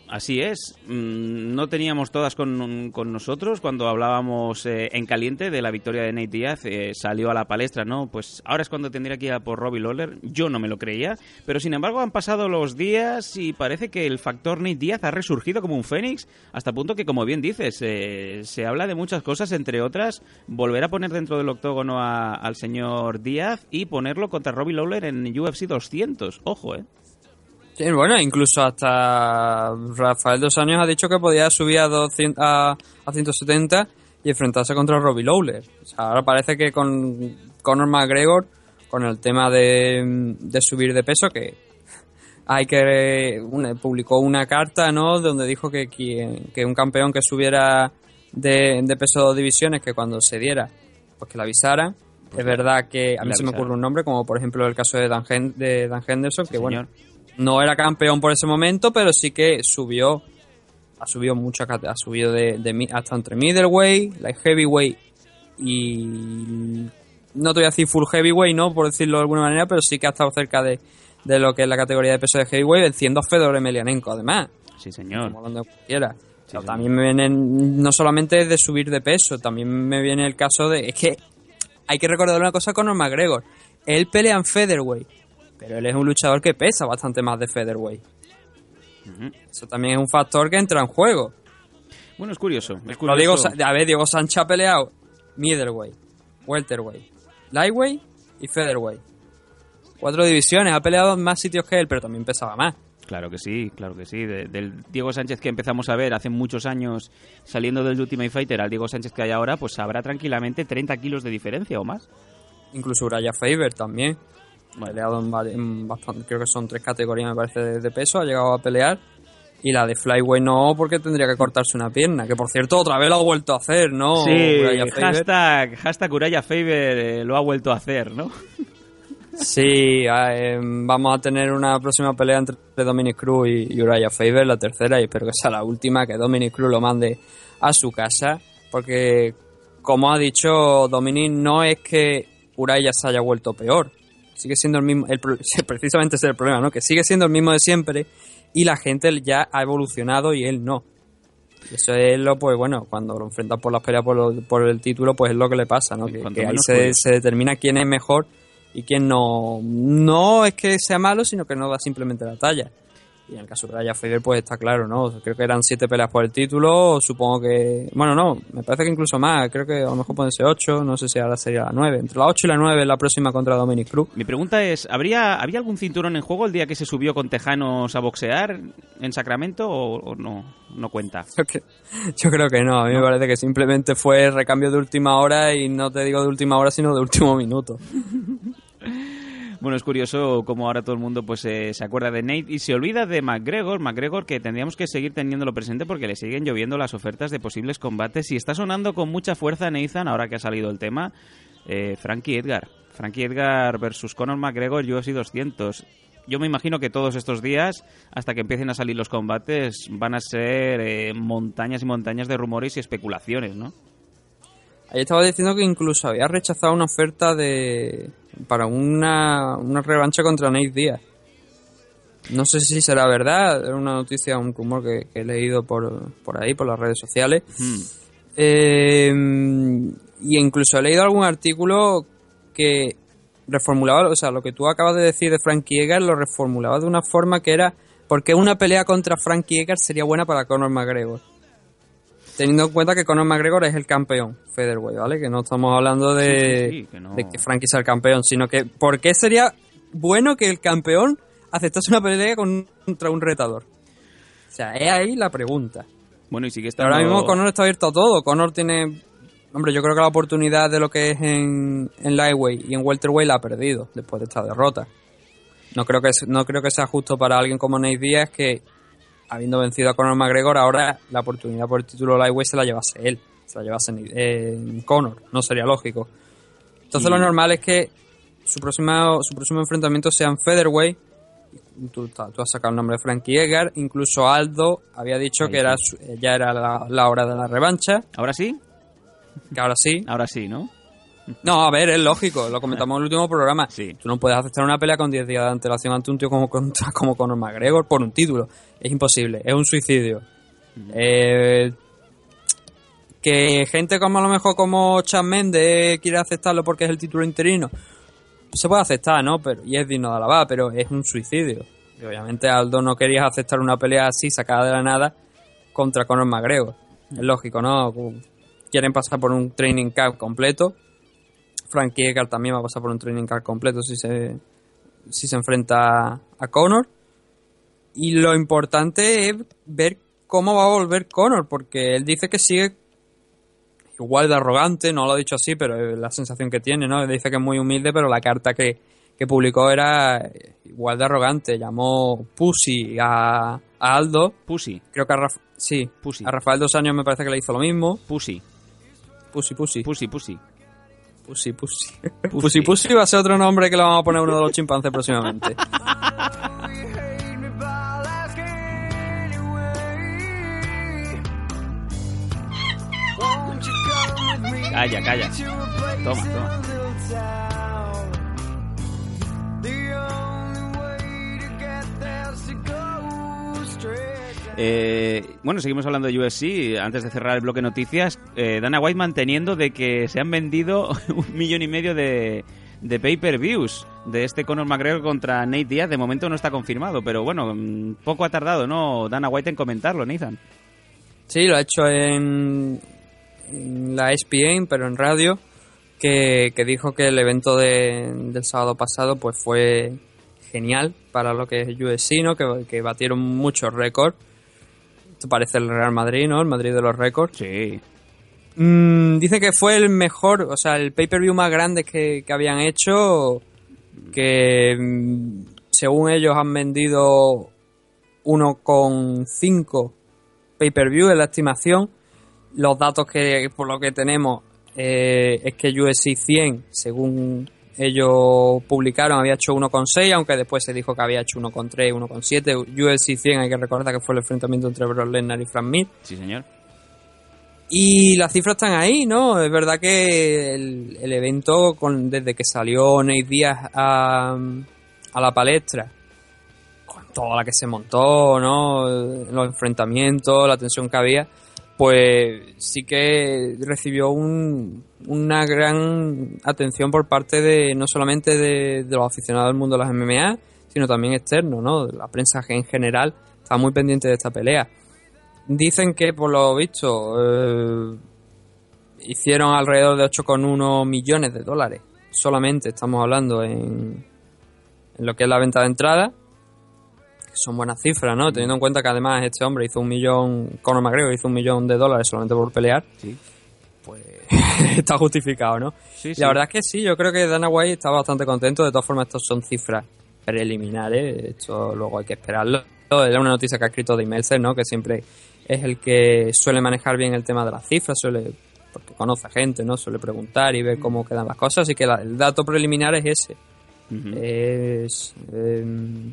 así es. Mm, No teníamos todas con, con nosotros cuando hablábamos eh, en caliente de la victoria de Nate Diaz. eh, salió a la palestra, ¿no? Pues ahora es cuando tendría que ir a por Robbie Lawler. Yo no me lo creía. Pero sin embargo han pasado los días y parece que el factor Nate Diaz ha resurgido como un fénix. Hasta el punto que, como bien dices, eh, se habla de muchas cosas, entre otras, volver a poner dentro del octógono a- al señor Díaz y ponerlo contra Robbie Lawler en UFC 200. Ojo, ¿eh? Sí, bueno, incluso hasta Rafael Dos Años ha dicho que podía subir a, 200, a, a 170 y enfrentarse contra Robbie Lawler. O sea, ahora parece que con Conor McGregor, con el tema de, de subir de peso, que hay que una- publicó una carta, ¿no? Donde dijo que, quien- que un campeón que subiera de, de peso dos divisiones, que cuando se diera, pues que le avisaran. Es verdad que a mí se me ocurre un nombre, como por ejemplo el caso de Dan, Hen- de Dan Henderson, que bueno, no era campeón por ese momento, pero sí que subió, ha subido mucho, ha subido de, de hasta entre middleweight, light heavyweight y no te voy a decir full heavyweight, ¿no? Por decirlo de alguna manera, pero sí que ha estado cerca de, de lo que es la categoría de peso de heavyweight, venciendo a Fedor Emelianenko, además. Sí, señor. Estamos hablando de cualquiera. Pero sí. también me viene, no solamente de subir de peso, también me viene el caso de, es que hay que recordar una cosa con Conor McGregor. Él pelea en featherweight, pero él es un luchador que pesa bastante más de featherweight. Eso también es un factor que entra en juego. Bueno, es curioso. Es curioso. digo, a ver, Diego Sánchez ha peleado middleweight, welterweight, lightweight y featherweight. cuatro divisiones, ha peleado en más sitios que él, pero también pesaba más. Claro que sí, claro que sí. De- del Diego Sánchez que empezamos a ver hace muchos años saliendo del Ultimate Fighter al Diego Sánchez que hay ahora, pues habrá tranquilamente 30 kilos de diferencia o más. Incluso Uraya Faber también. Ha peleado en, bastante, creo que son tres categorías, me parece, de, de peso. Ha llegado a pelear. Y la de Flyway no, porque tendría que cortarse una pierna. Que por cierto, otra vez lo ha vuelto a hacer, ¿no? sí, hashtag, hashtag Uraya Faber eh, lo ha vuelto a hacer, ¿no? Sí, eh, vamos a tener una próxima pelea entre Dominic Cruz y, Uriah Faber, la tercera, y espero que sea la última, que Dominic Cruz lo mande a su casa, porque como ha dicho Dominic, no es que Uriah se haya vuelto peor, sigue siendo el mismo, el, precisamente ese es el problema, ¿no? Que sigue siendo el mismo de siempre y la gente ya ha evolucionado y él no. Eso es lo, pues bueno, cuando lo enfrentas por las peleas por, lo- por el título, pues es lo que le pasa, ¿no? Que, que ahí se, se determina quién es mejor y quién no. No es que sea malo, sino que no da simplemente la talla. Y en el caso de Raya Faber, pues está claro, ¿no? Creo que eran siete peleas por el título, supongo que... Bueno, no, me parece que incluso más, creo que a lo mejor pueden ser ocho, no sé si ahora sería la nueve. Entre la ocho y la nueve la próxima contra Dominic Cruz. Mi pregunta es, ¿habría, ¿había algún cinturón en juego el día que se subió con Tejanos a boxear en Sacramento o, o no, no cuenta? Yo, que- yo creo que no, a mí me parece que simplemente fue recambio de última hora y no te digo de última hora, sino de último minuto. Bueno, es curioso cómo ahora todo el mundo pues eh, se acuerda de Nate y se olvida de McGregor. McGregor que tendríamos que seguir teniéndolo presente porque le siguen lloviendo las ofertas de posibles combates y está sonando con mucha fuerza Nathan, ahora que ha salido el tema, eh, Frankie Edgar. Frankie Edgar versus Conor McGregor UFC 200. Yo me imagino que todos estos días, hasta que empiecen a salir los combates, van a ser eh, montañas y montañas de rumores y especulaciones, ¿no? Ahí estaba diciendo que incluso había rechazado una oferta de para una, una revancha contra Nate Díaz. No sé si será verdad, era una noticia, un rumor que, que he leído por, por ahí, por las redes sociales. Eh, y incluso he leído algún artículo que reformulaba, o sea, lo que tú acabas de decir de Frankie Edgar lo reformulaba de una forma que era porque una pelea contra Frankie Edgar sería buena para Conor McGregor. Teniendo en cuenta que Conor McGregor es el campeón featherweight, ¿vale? Que no estamos hablando de, Sí, sí, sí, que no- de que Frankie sea el campeón, sino que ¿por qué sería bueno que el campeón aceptase una pelea con- contra un retador? O sea, es ahí la pregunta. Bueno, y sigue estando... ahora mismo Conor está abierto a todo. Conor tiene. Hombre, yo creo que la oportunidad de lo que es en, en Lightweight y en Welterweight la ha perdido después de esta derrota. No creo que no creo que sea justo para alguien como Nate Díaz que, habiendo vencido a Conor McGregor, ahora la oportunidad por el título Lightweight se la llevase él. Se la llevase eh, Conor. No sería lógico. Entonces Y- lo normal es que su, próxima, su próximo enfrentamiento sea en Featherweight. Tú, tú has sacado el nombre de Frankie Edgar. Incluso Aldo había dicho Ahí que era su- ya era la, la hora de la revancha. ¿Ahora sí? Que ahora sí. Ahora sí, ¿no? No, a ver, es lógico. Lo comentamos en el último programa. Sí. Tú no puedes aceptar una pelea con 10 días de antelación ante un tío como, contra- como Conor McGregor por un título. Es imposible. Es un suicidio. Eh, que gente como a lo mejor como Chad Mendes quiere aceptarlo porque es el título interino. Se puede aceptar, ¿no? Pero, y es digno de alabar, pero es un suicidio. Y obviamente Aldo no quería aceptar una pelea así, sacada de la nada, contra Conor McGregor. Es lógico, ¿no? Quieren pasar por un training camp completo. Frankie Edgar también va a pasar por un training camp completo si se, si se enfrenta a Conor. Y lo importante es ver cómo va a volver Conor, porque él dice que sigue igual de arrogante, no lo ha dicho así, pero es la sensación que tiene, ¿no? Dice que es muy humilde, pero la carta que, que publicó era igual de arrogante. Llamó Pussy a, a Aldo. Pussy. Creo que a, Raf- sí, Pussy. a Rafael dos años me parece que le hizo lo mismo. Pussy. Pussy, Pussy. Pussy, Pussy. Pussy, Pussy. Pussy, Pussy va a ser otro nombre que le vamos a poner a uno de los chimpancés próximamente. Calla, calla. Toma, toma. Eh, bueno, seguimos hablando de UFC. Antes de cerrar el bloque noticias, eh, Dana White manteniendo de que se han vendido un millón y medio de, de pay-per-views de este Conor McGregor contra Nate Diaz. De momento no está confirmado, pero bueno, mm, poco ha tardado, ¿no? Dana White en comentarlo, Nathan. Sí, lo ha hecho en, la ESPN, pero en radio. que, que dijo que el evento de- del sábado pasado pues fue genial para lo que es USC, ¿no? Que, que batieron muchos récords. Esto parece el Real Madrid, ¿no? El Madrid de los récords. Sí. Mm, dice que fue el mejor, o sea, el pay-per-view más grande que, que habían hecho, que mm, según ellos han vendido 1,5 pay-per-view en la estimación. Los datos que por lo que tenemos eh, es que USC 100, según ellos publicaron, había hecho 1,6, aunque después se dijo que había hecho 1,3, 1,7. USC 100 hay que recordar que fue el enfrentamiento entre Brock Lesnar y Frank Mir. Sí, señor. Y las cifras están ahí, ¿no? Es verdad que el, el evento, con, desde que salió Nate Díaz a, a la palestra, con toda la que se montó, ¿no? Los enfrentamientos, la tensión que había, pues sí que recibió un- una gran atención por parte de no solamente de, de los aficionados del mundo de las MMA, sino también externo, ¿no? La prensa en general está muy pendiente de esta pelea. Dicen que, por lo visto, eh, hicieron alrededor de 8,1 millones de dólares. Solamente estamos hablando en, en lo que es la venta de entrada. Son buenas cifras, ¿no? Teniendo en cuenta que además este hombre hizo un millón, Conor McGregor hizo un millón de dólares solamente por pelear. Sí. Pues está justificado, ¿no? Sí. La verdad es que sí, yo creo que Dana White está bastante contento. De todas formas, estos son cifras preliminares. Esto luego hay que esperarlo. Era una noticia que ha escrito de Meltzer, ¿no? Que siempre es el que suele manejar bien el tema de las cifras, suele porque conoce gente, ¿no? Suele preguntar y ver cómo quedan las cosas. Así que la- el dato preliminar es ese. Es em,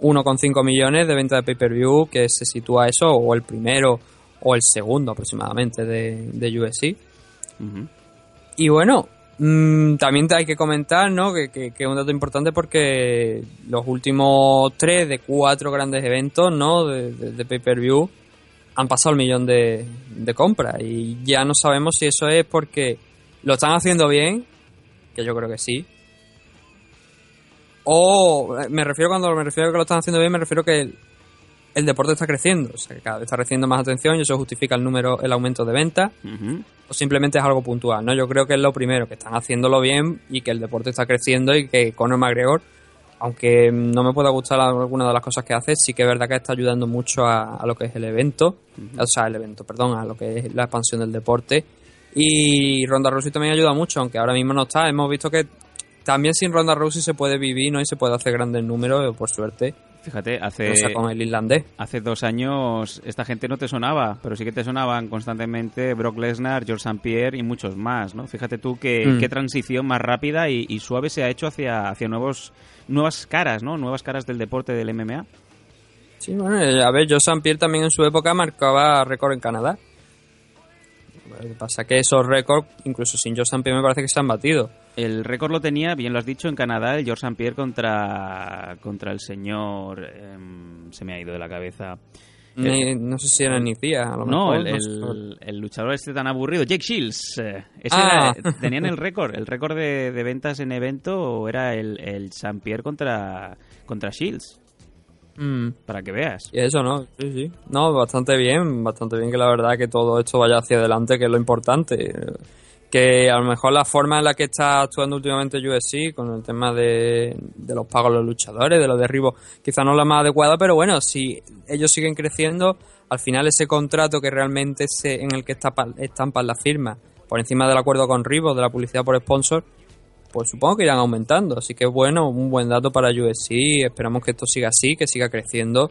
1,5 millones de venta de pay-per-view que se sitúa eso, o el primero o el segundo aproximadamente de, de. Y bueno, mm, también te hay que comentar, ¿no? Que, que, que es un dato importante porque los últimos tres de cuatro grandes eventos, ¿no? De, de- de pay-per-view han pasado el millón de, de compras y ya no sabemos si eso es porque lo están haciendo bien, que yo creo que sí. O eh, me refiero cuando me refiero a que lo están haciendo bien, me refiero que el, el deporte está creciendo, o sea, que cada vez está recibiendo más atención y eso justifica el número, el aumento de ventas o simplemente es algo puntual, ¿no? Yo creo que es lo primero, que están haciéndolo bien y que el deporte está creciendo y que Conor McGregor, aunque no me pueda gustar alguna de las cosas que hace, sí que es verdad que está ayudando mucho a, a lo que es el evento, o sea, el evento, perdón, a lo que es la expansión del deporte. Y Ronda Rousey también ayuda mucho, aunque ahora mismo no está. Hemos visto que también sin Ronda Rousey se puede vivir, ¿no? Y se puede hacer grandes números, por suerte. Fíjate, hace, con el irlandés. hace dos años esta gente no te sonaba, pero sí que te sonaban constantemente Brock Lesnar, George St. Pierre y muchos más, ¿no? Fíjate tú qué, Mm. qué transición más rápida y, y suave se ha hecho hacia, hacia nuevos, nuevas caras, ¿no? Nuevas caras del deporte del MMA. Sí, bueno, eh, a ver, Joe St. Pierre también en su época marcaba récord en Canadá. Lo que pasa que esos récords, incluso sin Joe St. Pierre, me parece que se han batido. El récord lo tenía, bien lo has dicho, en Canadá, el George St. Pierre contra, contra el señor... em, se me ha ido de la cabeza. No sé si era Nicía, a lo No, mejor. el, no el- el luchador este tan aburrido, Jake Shields. eh, ese Ah. era- tenían el récord. El récord de, de ventas en evento era el, el St. Pierre contra, contra Shields. Mm. Para que veas. Y eso, ¿no? Sí, sí. No, bastante bien, bastante bien que la verdad que todo esto vaya hacia adelante, que es lo importante. Que a lo mejor la forma en la que está actuando últimamente USC, con el tema de, de los pagos a los luchadores, de los derribos, quizá no es la más adecuada, pero bueno, si ellos siguen creciendo, al final ese contrato que realmente se, en el que estapa- estampan la firma, por encima del acuerdo con Reebok, de la publicidad por sponsor, pues supongo que irán aumentando. Así que bueno, un buen dato para USC. Esperamos que esto siga así, que siga creciendo.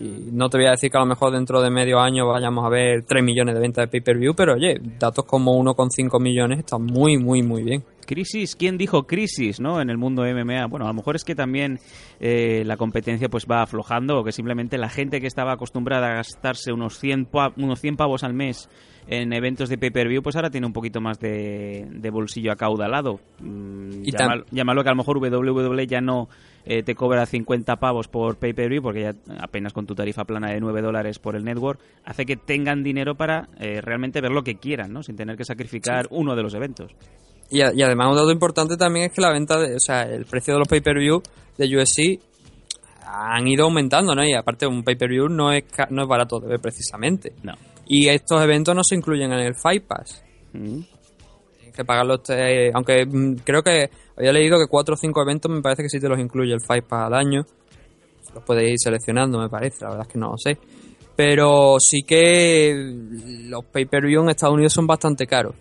Y no te voy a decir que a lo mejor dentro de medio año vayamos a ver 3 millones de ventas de pay-per-view, pero oye, datos como 1,5 millones están muy, muy, muy bien. Crisis, ¿quién dijo crisis, no? En el mundo MMA. Bueno, a lo mejor es que también eh, la competencia pues va aflojando o que simplemente la gente que estaba acostumbrada a gastarse unos 100, pa- unos 100 pavos al mes en eventos de pay-per-view, pues ahora tiene un poquito más de, de bolsillo acaudalado. Mm, Y llámalo que a lo mejor WWE ya no eh, te cobra 50 pavos por pay-per-view, porque ya apenas con tu tarifa plana de 9 dólares por el network, hace que tengan dinero para eh, realmente ver lo que quieran, ¿no? Sin tener que sacrificar uno de los eventos. Y, a- y además un dato importante también es que la venta, de, o sea, el precio de los pay-per-view de USC han ido aumentando, ¿no? Y aparte un pay-per-view no es, no es barato de ver precisamente. No. Y estos eventos no se incluyen en el Fight Pass. Mm. Que pagarlo, eh, aunque mm, creo que había leído que cuatro o cinco eventos me parece que sí te los incluye el Fight Pass al año. Los podéis ir seleccionando, me parece, la verdad es que no lo sé. Pero sí que los pay-per-view en Estados Unidos son bastante caros.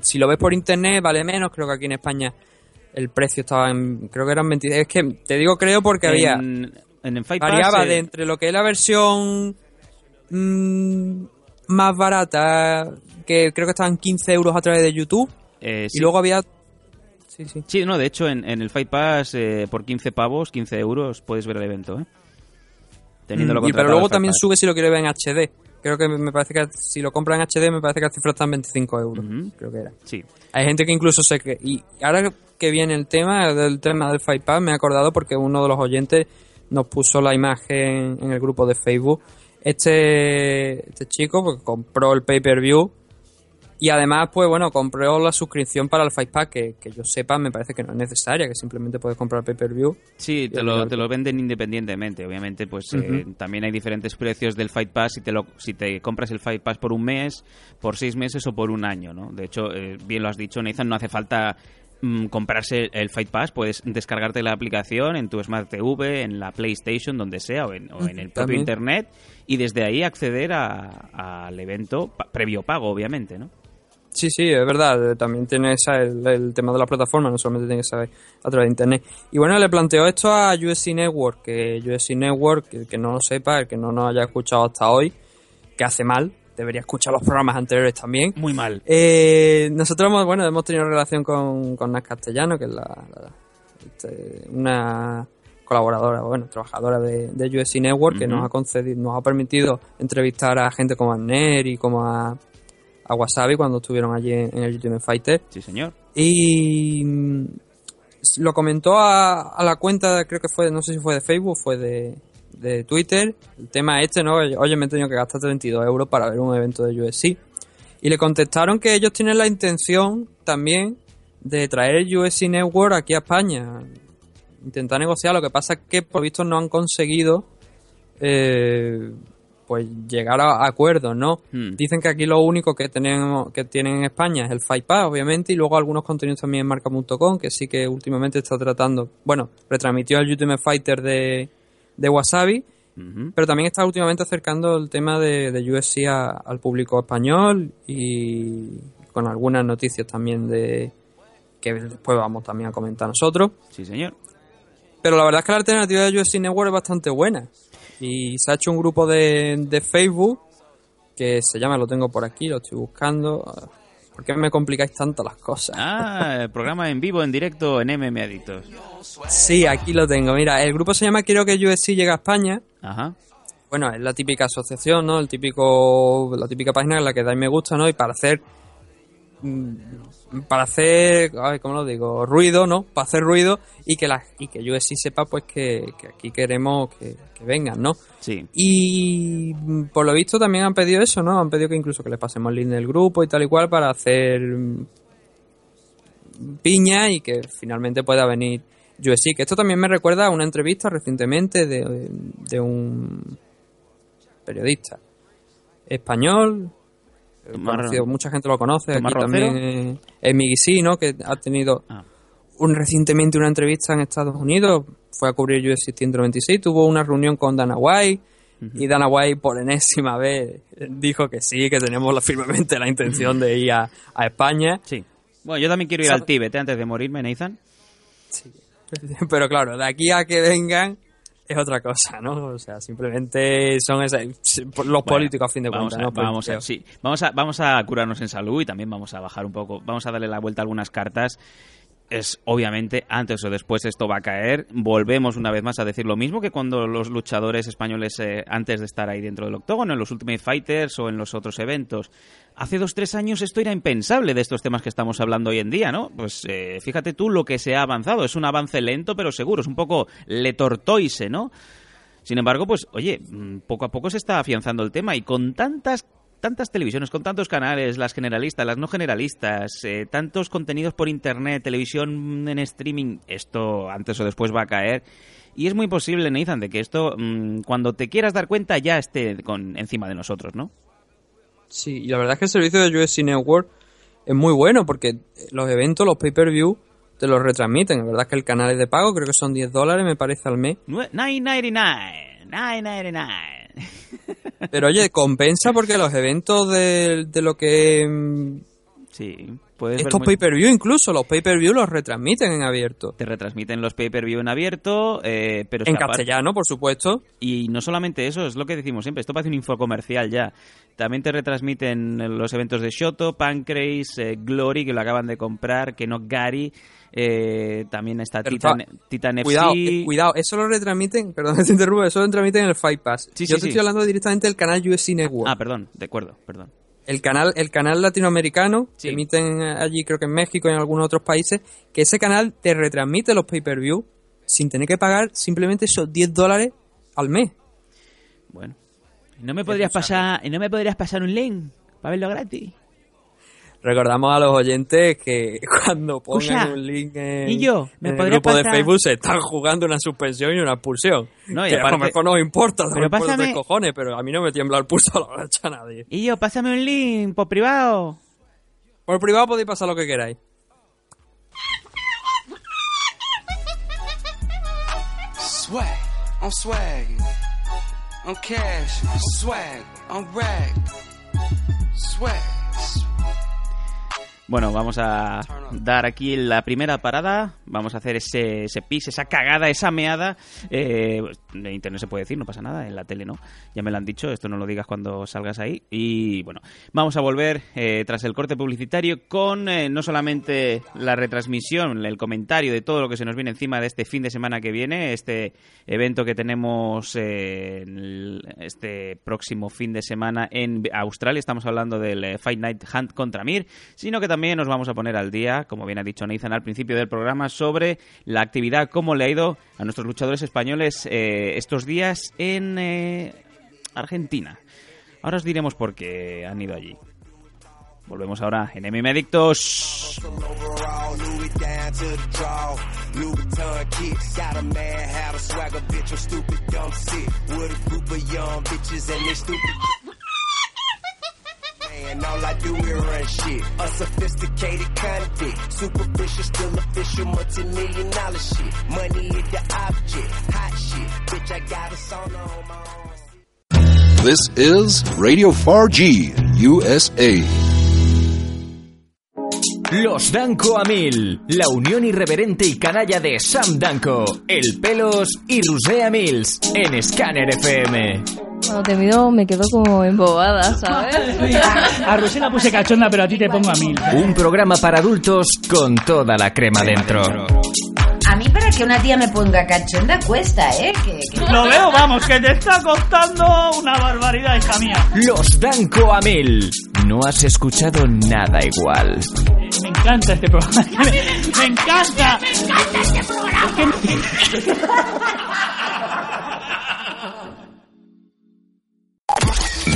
Si lo ves por internet vale menos, creo que aquí en España el precio estaba en, creo que eran 23. Es que te digo creo porque había En, el variaba de entre lo que es la versión mm, más barata, que creo que estaban 15 euros a través de YouTube, eh, sí. y luego había... Sí, sí. Sí, no, de hecho, en, en el Fight Pass, eh, por 15 pavos, 15 euros, puedes ver el evento, ¿eh? Teniéndolo Mm, y, pero luego también Pass. sube si lo quiere ver en HD. Creo que me parece que si lo compra en HD me parece que la cifra está en 25 euros. Creo que era. Sí. Hay gente que incluso se que Y ahora que viene el tema del tema del Fight Pass, me he acordado porque uno de los oyentes nos puso la imagen en el grupo de Facebook. Este, este chico pues, compró el pay-per-view y además, pues bueno, compró la suscripción para el Fight Pass, que, que yo sepa, me parece que no es necesaria, que simplemente puedes comprar pay-per-view. Sí, te lo, te lo venden independientemente. Obviamente, pues eh, también hay diferentes precios del Fight Pass si te, lo, si te compras el Fight Pass por un mes, por seis meses o por un año, ¿no? De hecho, eh, bien lo has dicho, Nathan, no hace falta mm, comprarse el Fight Pass. Puedes descargarte la aplicación en tu Smart TV, en la PlayStation, donde sea, o en, o en el propio También. Internet, y desde ahí acceder a- al evento, pa- previo pago, obviamente, ¿no? Sí, sí, es verdad. eh, También tiene esa, el, el tema de la plataforma, no solamente tiene que saber a través de internet. Y bueno, le planteó esto a USC Network, que USC Network, que, que no lo sepa, el que no nos haya escuchado hasta hoy, que hace mal, debería escuchar los programas anteriores también. Muy mal. Eh, nosotros hemos, bueno, hemos tenido relación con, con Nas Castellano, que es la, la- este, una colaboradora, bueno, trabajadora de, de USC Network, que nos ha concedido, nos ha permitido entrevistar a gente como a Ner y como a, a Wasabi cuando estuvieron allí en, el Ultimate Fighter. Sí, señor. Y mm, lo comentó a, a la cuenta, creo que fue, no sé si fue de Facebook, fue de, de Twitter, el tema este, ¿no? Oye, me he tenido que gastar 32 euros para ver un evento de USC. Y le contestaron que ellos tienen la intención también de traer el USC Network aquí a España. Intentar negociar, lo que pasa es que por visto no han conseguido eh, pues llegar a acuerdos, ¿no? Hmm. Dicen que aquí lo único que tenemos que tienen en España es el Fight Pass, obviamente, y luego algunos contenidos también en marca.com, que sí que últimamente está tratando, bueno, retransmitió el Ultimate Fighter de, de Wasabi, pero también está últimamente acercando el tema de, de USC a- al público español y con algunas noticias también de que después vamos también a comentar nosotros. Sí, señor. Pero la verdad es que la alternativa de USC Network es bastante buena. Y se ha hecho un grupo de, de Facebook que se llama, lo tengo por aquí, lo estoy buscando. ¿Por qué me complicáis tanto las cosas? Ah, el programa en vivo, en directo, en MM Adictos. Sí, aquí lo tengo. Mira, el grupo se llama Quiero que USC llegue a España. Ajá. Bueno, es la típica asociación, ¿no? El típico, la típica página en la que dais me gusta, ¿no? Y para hacer, mm, para hacer, ay, ¿cómo lo digo? Ruido, ¿no? Para hacer ruido y que la, y que USC sepa, pues que, que aquí queremos que, que vengan, ¿no? Sí. Y mm, por lo visto también han pedido eso, ¿no? Han pedido que incluso que les pasemos el link del grupo y tal y cual para hacer mm, piña y que finalmente pueda venir USC. Que esto también me recuerda a una entrevista recientemente de, de un periodista español. Eh, conocido, mucha gente lo conoce. Aquí también eh, es Migui Sí, ¿no? Que ha tenido Ah. un, recientemente una entrevista en Estados Unidos, fue a cubrir UFC 196, tuvo una reunión con Dana White y Dana White por enésima vez dijo que sí, que tenemos firmemente la intención de ir a, a España. Sí. Bueno, yo también quiero ir al Tíbet eh, antes de morirme, Nathan. Pero claro, de aquí a que vengan es otra cosa, ¿no? O sea, simplemente son esas- los políticos a fin de cuentas, ¿no? Pues, vamos a, creo. sí, vamos a, vamos a curarnos en salud y también vamos a bajar un poco, vamos a darle la vuelta a algunas cartas. Es obviamente antes o después esto va a caer. Volvemos una vez más a decir lo mismo que cuando los luchadores españoles eh, antes de estar ahí dentro del octógono, en los Ultimate Fighters o en los otros eventos. Hace dos tres años esto era impensable de estos temas que estamos hablando hoy en día, ¿no? Pues eh, fíjate tú lo que se ha avanzado. Es un avance lento pero seguro. Es un poco le tortoise, ¿no? Sin embargo, pues, oye, mm, poco a poco se está afianzando el tema y con tantas tantas televisiones, con tantos canales, las generalistas, las no generalistas, eh, tantos contenidos por internet, televisión en streaming, esto antes o después va a caer. Y es muy posible, Nathan, de que esto, mm, cuando te quieras dar cuenta, ya esté con, encima de nosotros, ¿no? Sí, y la verdad es que el servicio de USC Network es muy bueno porque los eventos, los pay-per-view, te los retransmiten. La verdad es que el canal es de pago, creo que son 10 dólares, me parece, al mes. Nue- 9.99. 9.99. Pero oye, compensa porque los eventos de, de lo que... mm, Sí, puedes Estos muy- pay-per-view, incluso los pay-per-view los retransmiten en abierto. Te retransmiten los pay-per-view en abierto, eh, pero En aparte- castellano, por supuesto. Y no solamente eso, es lo que decimos siempre, esto parece un infocomercial ya. También te retransmiten los eventos de Shoto, Pancrase, eh, Glory, que lo acaban de comprar, que no Gary, eh, también está Pero Titan, está- Titan Cuidado, FC. eh, cuidado, eso lo retransmiten, perdón, te interrumpo, eso lo retransmiten en el Fight Pass. Sí, Yo sí, te sí. estoy hablando directamente del canal UFC Network. Ah, perdón, de acuerdo, perdón. El canal el canal latinoamericano que emiten allí creo que en México y en algunos otros países que ese canal te retransmite los pay-per-view sin tener que pagar simplemente esos 10 dólares al mes Bueno. ¿Y no me podrías pasar, y no me podrías pasar un link para verlo gratis? Recordamos a los oyentes que cuando pongan Escucha, un link en, ¿y yo? ¿Me en el grupo de? Facebook se están jugando una suspensión y una expulsión No, y que a aparte- lo mejor no importa Pero no me importa pásame- cojones pero a mí no me tiembla el pulso a la hora a nadie Y yo, pásame un link por privado. por privado podéis pasar lo que queráis Swag, on swag, on cash, swag, on rag, swag. Bueno, vamos a dar aquí la primera parada. Vamos a hacer ese, ese pis, esa cagada, esa meada. Eh, en internet se puede decir, no pasa nada. En la tele no. Ya me lo han dicho, esto no lo digas cuando salgas ahí. Y bueno, vamos a volver eh, tras el corte publicitario con eh, no solamente la retransmisión, el comentario de todo lo que se nos viene encima de este fin de semana que viene, este evento que tenemos eh, este próximo fin de semana en Australia. Estamos hablando del eh, Fight Night Hunt contra Mir, sino que también nos vamos a poner al día, como bien ha dicho Nathan al principio del programa, sobre la actividad, cómo le ha ido a nuestros luchadores españoles eh, estos días en eh, Argentina. Ahora os diremos por qué han ido allí. Volvemos ahora en MM Adictos. And. All I do is run shit. A sophisticated convict. Superficial, still official, multi-million dollar shit. Money is the object. Hot shit. Bitch, I got a sauna on my arm. This is Radio 4G USA. Los Danco a mil, la unión irreverente y canalla de Sam Danco, El Pelos y Rusea Mills en Scanner FM. Cuando te miro me quedo como embobada, ¿sabes? A Rosé la puse cachonda, pero a ti te pongo a mil. Un programa para adultos con toda la crema dentro. A mí para que una tía me ponga cachonda cuesta, ¿eh? Que, que- Lo veo, vamos, que te está costando una barbaridad, hija mía. Los Danco a mil. No has escuchado nada igual. Me encanta este programa. Me, me encanta. Me encanta este programa.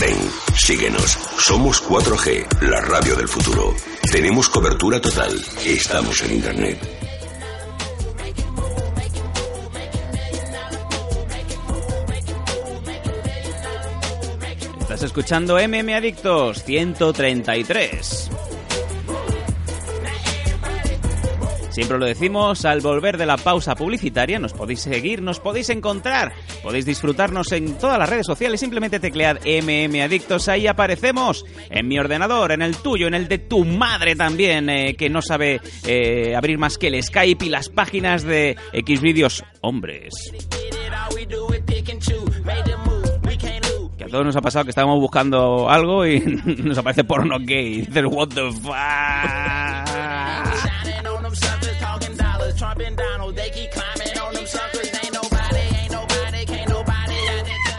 Ven, síguenos. Somos 4G, la radio del futuro. Tenemos cobertura total. Estamos en Internet. Estás escuchando MM Adictos 133. Siempre lo decimos, al volver de la pausa publicitaria nos podéis seguir, nos podéis encontrar, podéis disfrutarnos en todas las redes sociales, simplemente teclead MM Adictos, ahí aparecemos, en mi ordenador, en el tuyo, en el de tu madre también, eh, que no sabe eh, abrir más que el Skype y las páginas de Xvideos Hombres. Que a todos nos ha pasado que estábamos buscando algo y nos aparece porno gay. Dices, what the fuck.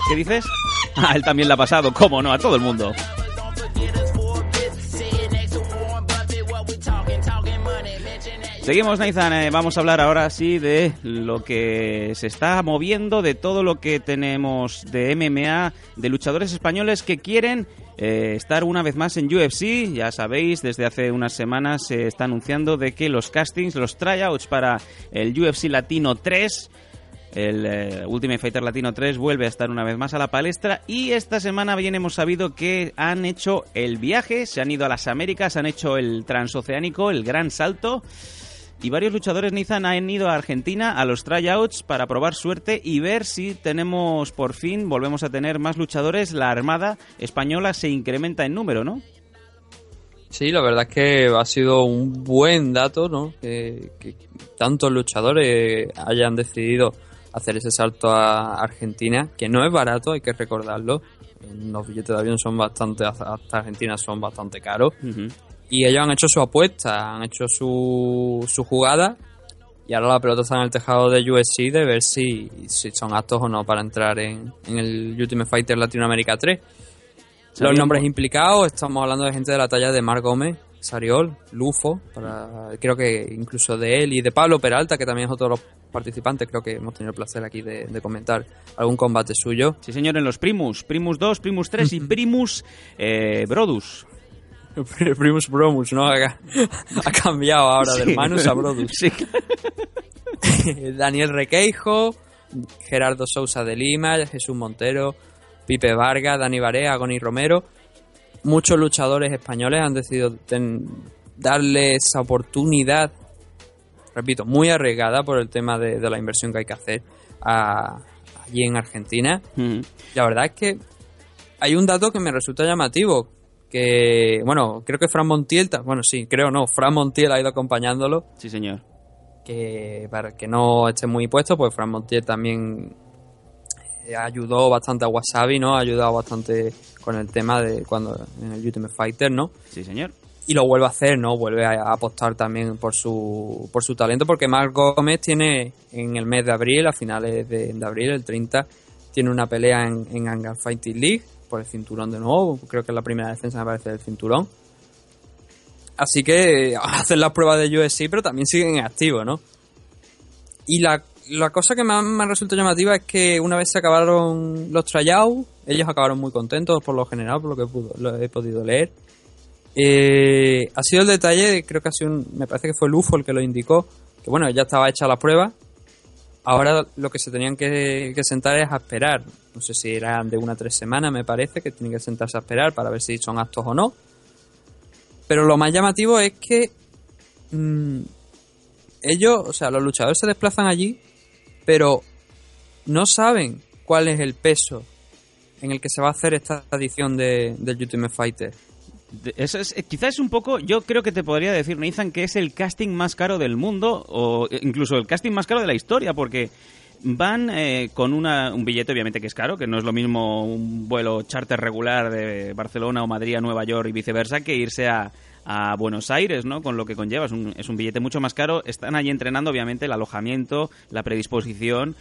¿Qué dices? Ah, él también le ha pasado, ¿cómo no? A todo el mundo. Seguimos, Nathan. eh, vamos a hablar ahora sí de lo que se está moviendo, de todo lo que tenemos de MMA, de luchadores españoles que quieren eh, estar una vez más en UFC. Ya sabéis, desde hace unas semanas se está anunciando de que los castings, los tryouts para el UFC Latino 3 El eh, Ultimate Fighter Latino 3 vuelve a estar una vez más a la palestra y esta semana bien hemos sabido que han hecho el viaje, se han ido a las Américas, han hecho el transoceánico, el gran salto y varios luchadores Nizan han ido a Argentina a los tryouts para probar suerte y ver si tenemos por fin, volvemos a tener más luchadores, la Armada Española se incrementa en número, ¿no? Sí, la verdad es que ha sido un buen dato, ¿no? Que, que tantos luchadores hayan decidido hacer ese salto a Argentina, que no es barato, hay que recordarlo. Los billetes de avión son bastante, hasta Argentina son bastante caros. Y ellos han hecho su apuesta, han hecho su, su jugada. Y ahora la pelota está en el tejado de USC de ver si, si son aptos o no para entrar en, en el Ultimate Fighter Latinoamérica 3. Los nombres implicados, estamos hablando de gente de la talla de Mar Gómez, Sariol, Lufo, para, creo que incluso de él y de Pablo Peralta, que también es otro de los participantes, creo que hemos tenido el placer aquí de, de comentar algún combate suyo. Sí, señor, en los Primus, Primus 2, Primus 3 y Primus eh, Brodus. Primus Bromus, ¿no? Ha, ha cambiado ahora Sí. del Manus a Brodus. Sí. Daniel Requeijo, Gerardo Sousa de Lima, Jesús Montero, Pipe Vargas, Dani Barea, Agoni Romero. Muchos luchadores españoles han decidido ten- darle esa oportunidad, repito, muy arriesgada por el tema de, de la inversión que hay que hacer a- allí en Argentina. Mm. La verdad es que hay un dato que me resulta llamativo. Que, bueno, creo que Fran Montiel, bueno, sí, creo no, Fran Montiel ha ido acompañándolo. Sí, señor. Que para que no esté muy puesto, pues Fran Montiel también eh, ayudó bastante a Wasabi, ¿no? Ha ayudado bastante con el tema de cuando en el Ultimate Fighter, ¿no? Sí, señor. Y lo vuelve a hacer, ¿no? Vuelve a, apostar también por su, por su talento, porque Marc Gómez tiene en el mes de abril, a finales de, de abril, el 30, tiene una pelea en, en Hangar Fighting League por el cinturón de nuevo. Creo que es la primera defensa, me parece, del cinturón. Así que hacen las pruebas de USC, pero también siguen en activo, ¿no? Y la, la cosa que más me resulta llamativa es que una vez se acabaron los tryouts, ellos acabaron muy contentos por lo general, por lo que he podido leer. Eh, ha sido el detalle, creo que ha sido un- me parece que fue Lufo el que lo indicó, que bueno, ya estaba hecha la prueba. Ahora lo que se tenían que, sentar es a esperar. No sé si eran de una a tres semanas, me parece, que tienen que sentarse a esperar para ver si son aptos o no. Pero lo más llamativo es que mm, ellos, o sea, los luchadores se desplazan allí, pero no saben cuál es el peso en el que se va a hacer esta edición de, del Ultimate Fighter. Es, eh, quizás es un poco, yo creo que te podría decir, Nathan, que es el casting más caro del mundo, o eh, incluso el casting más caro de la historia, porque van eh, con una, un billete, obviamente que es caro, que no es lo mismo un vuelo charter regular de Barcelona o Madrid a Nueva York y viceversa, que irse a, a Buenos Aires, ¿no? Con lo que conlleva, es un, es un billete mucho más caro. Están allí entrenando, obviamente, el alojamiento, la predisposición.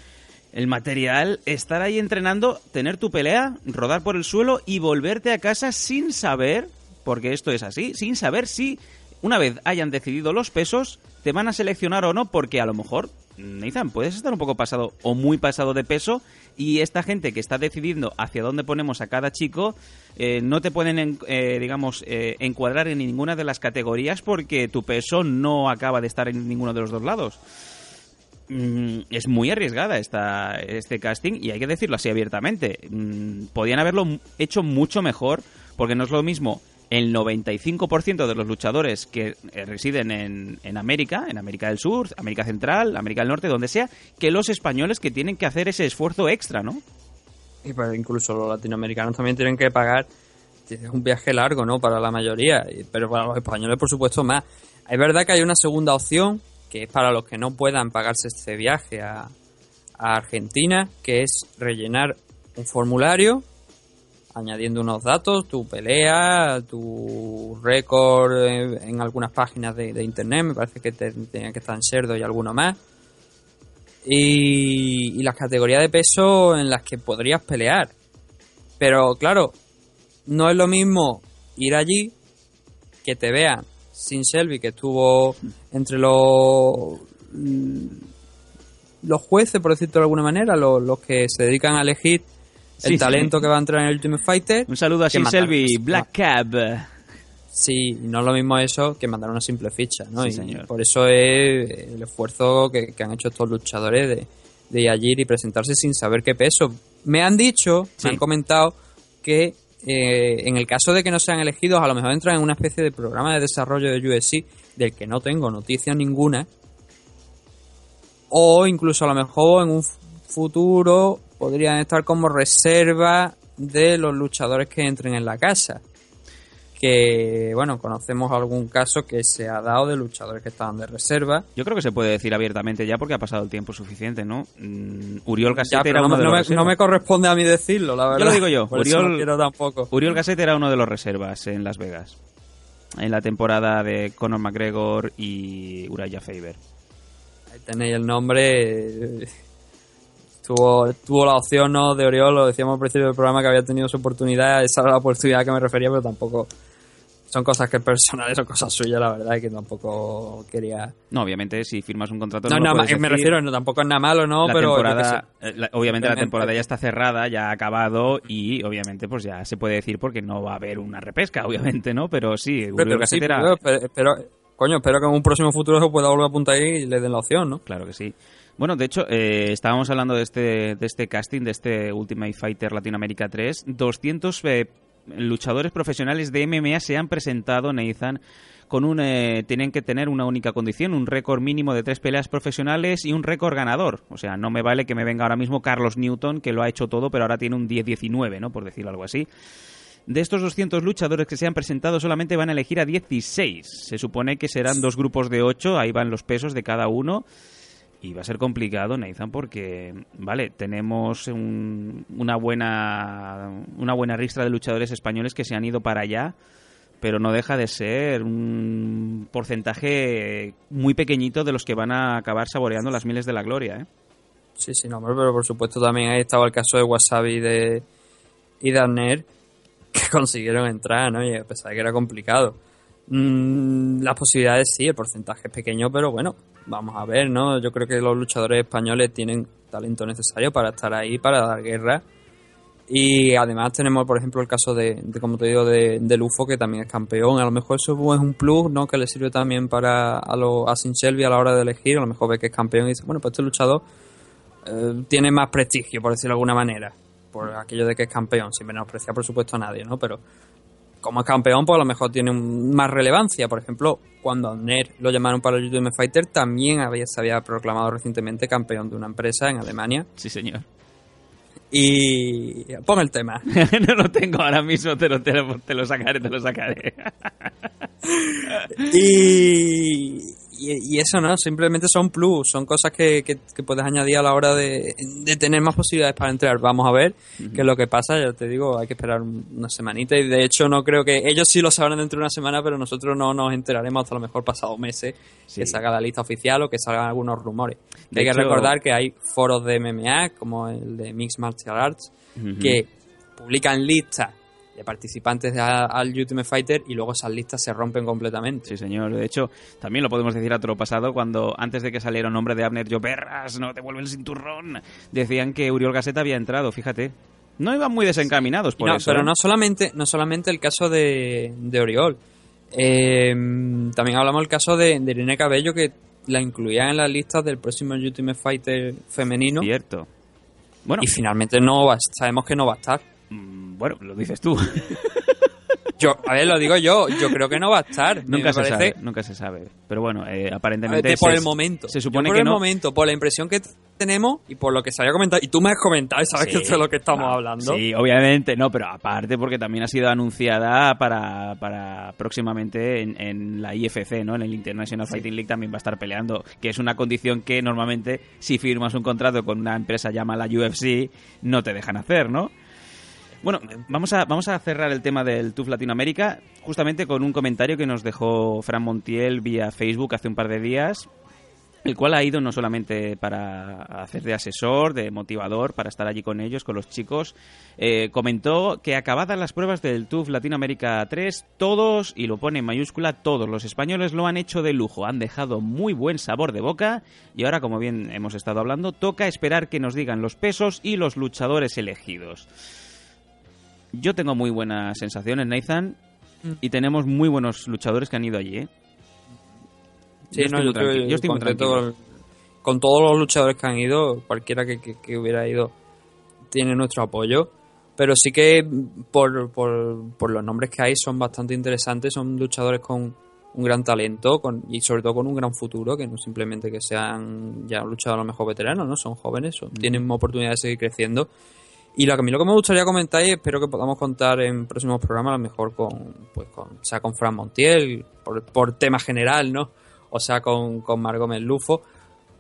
El material, estar ahí entrenando, tener tu pelea, rodar por el suelo y volverte a casa sin saber, porque esto es así, sin saber si una vez hayan decidido los pesos, te van a seleccionar o no, porque a lo mejor, Nathan, puedes estar un poco pasado o muy pasado de peso y esta gente que está decidiendo hacia dónde ponemos a cada chico, eh, no te pueden, en- eh, digamos, eh, encuadrar en ninguna de las categorías porque tu peso no acaba de estar en ninguno de los dos lados. Mm, es muy arriesgada esta, este casting y hay que decirlo así abiertamente. Mm, podían haberlo hecho mucho mejor porque no es lo mismo el 95% de los luchadores que eh, residen en, en América, en América del Sur, América Central, América del Norte, donde sea, que los españoles que tienen que hacer ese esfuerzo extra, ¿no? Y pues incluso los latinoamericanos también tienen que pagar. Es un viaje largo, ¿no? Para la mayoría, pero para los españoles, por supuesto, más. Es verdad que hay una segunda opción, que es para los que no puedan pagarse este viaje a Argentina, que es rellenar un formulario añadiendo unos datos, tu pelea, tu récord eh, en algunas páginas de, internet, me parece que te- tenía que estar en Cerdo y alguno más. Y, y las categorías de peso en las que podrías pelear. Pero claro, no es lo mismo ir allí que te vean sin Selby, que estuvo entre los los jueces, por decirlo de alguna manera, los que se dedican a elegir el sí. talento que va a entrar en el Ultimate Fighter. Un saludo a Selby, Black Cab. Sí, no es lo mismo eso que mandar una simple ficha, ¿no? Sí, y señor. por eso es el esfuerzo que, que han hecho estos luchadores de, de y presentarse sin saber qué peso. Me han dicho, me han comentado que eh, en el caso de que no sean elegidos, a lo mejor entran en una especie de programa de desarrollo de UFC del que no tengo noticia ninguna. O incluso a lo mejor en un futuro podrían estar como reserva de los luchadores que entren en la casa. Que, bueno, conocemos algún caso que se ha dado de luchadores que estaban de reserva. Yo creo que se puede decir abiertamente ya porque ha pasado el tiempo suficiente, ¿no? Mm, Uriol Gasset era no, uno me- de no los me, no me corresponde a mí decirlo, la verdad. Yo lo digo yo. Por eso no Uriol, quiero tampoco. Uriol Gasset era uno de los reservas en Las Vegas. En la temporada de Conor McGregor y Uraya Faber. Ahí tenéis el nombre. Tuvo, tuvo la opción ¿no? de Oriol, lo decíamos al principio del programa que había tenido su oportunidad, esa era la oportunidad a que me refería, pero tampoco son cosas que personales, son cosas suyas, la verdad, y que tampoco quería... No, obviamente, si firmas un contrato. No, lo nada me refiero, no, tampoco es nada malo, ¿no? la pero temporada, eh, la- obviamente la temporada ya está cerrada, ya ha acabado y obviamente pues ya se puede decir porque no va a haber una repesca, obviamente, ¿no? Pero sí, Pero, Gasset sí, pero, pero- pero, coño, espero que en un próximo futuro se pueda volver a apuntar ahí y le den la opción, ¿no? Claro que sí. Bueno, de hecho, eh, estábamos hablando de este, de este casting, de este Ultimate Fighter Latinoamérica 3. 200 eh, luchadores profesionales de MMA se han presentado, Nathan, con un... eh, tienen que tener una única condición, un récord mínimo de tres peleas profesionales y un récord ganador. O sea, no me vale que me venga ahora mismo Carlos Newton, que lo ha hecho todo, pero ahora tiene un 10-19, ¿no? Por decirlo algo así. De estos 200 luchadores que se han presentado, solamente van a elegir a 16. Se supone que serán dos grupos de 8, ahí van los pesos de cada uno. Y va a ser complicado, Nathan, porque, vale, tenemos un- una buena una buena ristra de luchadores españoles que se han ido para allá, pero no deja de ser un porcentaje muy pequeñito de los que van a acabar saboreando las miles de la gloria, ¿eh? Sí, sí, no, pero por supuesto también ahí estaba el caso de Wasabi de, y de que consiguieron entrar, ¿no? Y a pesar de que era complicado. Mm, las posibilidades sí, el porcentaje es pequeño, pero bueno, vamos a ver, ¿no? Yo creo que los luchadores españoles tienen talento necesario para estar ahí, para dar guerra. Y además tenemos, por ejemplo, el caso de, de, como te digo, de, de Lufo, que también es campeón. A lo mejor eso es un plus, ¿no? Que le sirve también para a, lo, a Sin Shelby a la hora de elegir. A lo mejor ve que es campeón y dice, bueno, pues este luchador eh, tiene más prestigio, por decirlo de alguna manera. Por aquello de que es campeón, sin menospreciar, por supuesto, a nadie, ¿no? Pero como es campeón, pues a lo mejor tiene un- más relevancia. Por ejemplo, cuando a Ner lo llamaron para el Ultimate Fighter, también había, se había proclamado recientemente campeón de una empresa en Alemania. Sí, señor. Y pon el tema. no lo tengo ahora mismo, te lo, te lo, te lo sacaré, te lo sacaré. y, y, y eso no, simplemente son plus, son cosas que, que, que puedes añadir a la hora de, de tener más posibilidades para entrar. Vamos a ver qué es lo que pasa, ya te digo, hay que esperar un- una semanita y de hecho no creo que ellos sí lo sabrán dentro de una semana, pero nosotros no nos enteraremos hasta a lo mejor pasado meses que salga la lista oficial o que salgan algunos rumores. De hay que recordar que hay foros de MMA como el de Mixed Martial Arts que publican listas de participantes de- al Ultimate Fighter y luego esas listas se rompen completamente. Sí, señor. De hecho, también lo podemos decir a otro pasado, cuando antes de que saliera un nombre de Abner Lloperras, no te vuelve el cinturrón, decían que Uriol Gasset había entrado, fíjate. No iban muy desencaminados por no, eso. pero ¿eh? no solamente, no solamente el caso de, de Oriol. Eh, también hablamos del caso de, de Irene Cabello, que la incluían en las listas del próximo Ultimate Fighter femenino. Cierto. Bueno. Y finalmente no va, sabemos que no va a estar. Bueno, lo dices tú. Yo, a ver, lo digo yo, yo creo que no va a estar. Me nunca se parece- sabe, nunca se sabe. Pero bueno, eh, ver, aparentemente de por se- el momento. Se supone Yo por que el no. momento, por la impresión que tenemos y por lo que se había comentado. Y tú me has comentado y sabes Sí, que es lo que estamos no, hablando. Sí, obviamente, no, pero aparte porque también ha sido anunciada para, para próximamente en, en la IFC, ¿no? En el International Fighting League también va a estar peleando, que es una condición que normalmente si firmas un contrato con una empresa llamada la UFC no te dejan hacer, ¿no? Bueno, vamos a, vamos a cerrar el tema del TUF Latinoamérica justamente con un comentario que nos dejó Fran Montiel vía Facebook hace un par de días el cual ha ido no solamente para hacer de asesor, de motivador, para estar allí con ellos, con los chicos, eh, comentó que acabadas las pruebas del TUF Latinoamérica 3, todos, y lo pone en mayúscula, todos los españoles lo han hecho de lujo, han dejado muy buen sabor de boca y ahora, como bien hemos estado hablando, toca esperar que nos digan los pesos y los luchadores elegidos. Yo tengo muy buenas sensaciones, Nathan, y tenemos muy buenos luchadores que han ido allí, ¿eh? Sí, Yo no, estoy yo muy tranqui- estoy, yo estoy muy contento, tranquilo. con todos los luchadores que han ido, cualquiera que, que- que hubiera ido tiene nuestro apoyo. Pero sí que por, por, por los nombres que hay son bastante interesantes, son luchadores con un gran talento con, y sobre todo con un gran futuro, que no simplemente que sean ya luchadores a lo mejor veteranos, ¿no? Son jóvenes, son- tienen oportunidad de seguir creciendo. Y lo que a mí lo que me gustaría comentar y espero que podamos contar en próximos programas, a lo mejor con, pues con, o sea, con Fran Montiel, por, por tema general, ¿no? O sea, con, con Margot Melufo,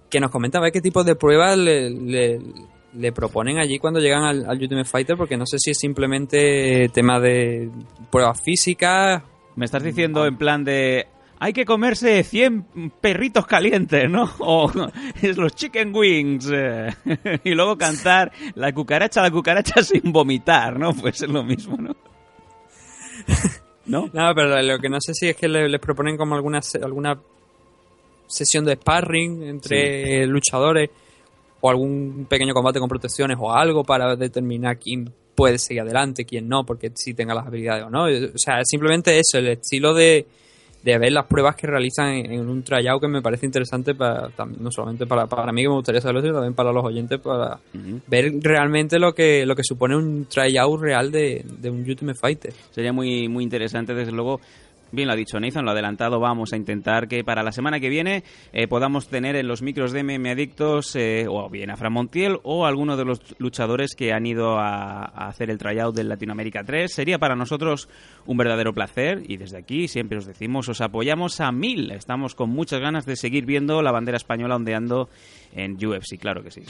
que nos comenta a ver qué tipo de pruebas le, le, le proponen allí cuando llegan al, al Ultimate Fighter, porque no sé si es simplemente tema de pruebas físicas. Me estás diciendo en plan de... Hay que comerse 100 perritos calientes, ¿no? O es los chicken wings. eh, y luego cantar la cucaracha, la cucaracha sin vomitar, ¿no? Pues es lo mismo, ¿no? ¿No? No, pero lo que no sé si es que le- les proponen como alguna, alguna sesión de sparring entre luchadores o algún pequeño combate con protecciones o algo para determinar quién puede seguir adelante, quién no, porque sí tenga las habilidades o no. O sea, simplemente eso, el estilo de, de ver las pruebas que realizan en, en un tryout que me parece interesante para no solamente para, para mí que me gustaría saberlo, sino también para los oyentes para ver realmente lo que lo que supone un tryout real de, de un Ultimate Fighter. Sería muy, muy interesante, desde luego. Bien lo ha dicho Nathan, lo ha adelantado. Vamos a intentar que para la semana que viene eh, podamos tener en los micros de MM Adictos eh, o bien a Fran Montiel o a alguno de los luchadores que han ido a, hacer el tryout del Latinoamérica 3. Sería para nosotros un verdadero placer y desde aquí siempre os decimos, os apoyamos a mil. Estamos con muchas ganas de seguir viendo la bandera española ondeando en UFC, claro que sí.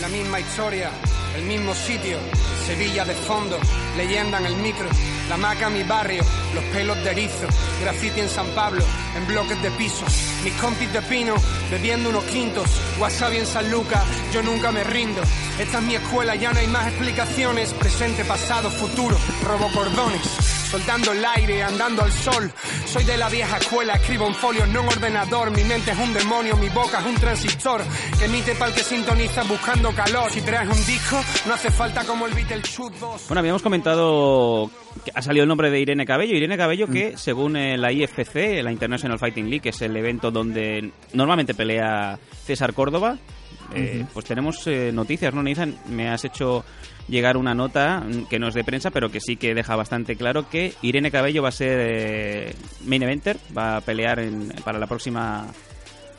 La misma historia, el mismo sitio, Sevilla de fondo, leyenda en el micro, la maca mi barrio, los pelos de erizo, graffiti en San Pablo, en bloques de piso, mis compis de pino, bebiendo unos quintos, wasabi en San Lucas, yo nunca me rindo. Esta es mi escuela, ya no hay más explicaciones, presente, pasado, futuro, robo cordones. Soltando el aire, andando al sol. Soy de la vieja escuela, escribo en folio, no en ordenador. Mi mente es un demonio, mi boca es un transistor. Que emite pa'l que sintoniza buscando calor. Si traes un disco, no hace falta como el 2. Bueno, habíamos comentado que ha salido el nombre de Irene Cabello. Irene Cabello que, según eh, la IFC, la International Fighting League, que es el evento donde normalmente pelea César Córdoba, eh, pues tenemos eh, noticias, ¿no, Nathan? Me has hecho llegar una nota mm, que no es de prensa, pero que sí que deja bastante claro que Irene Cabello va a ser eh, main eventer, va a pelear en- para la próxima...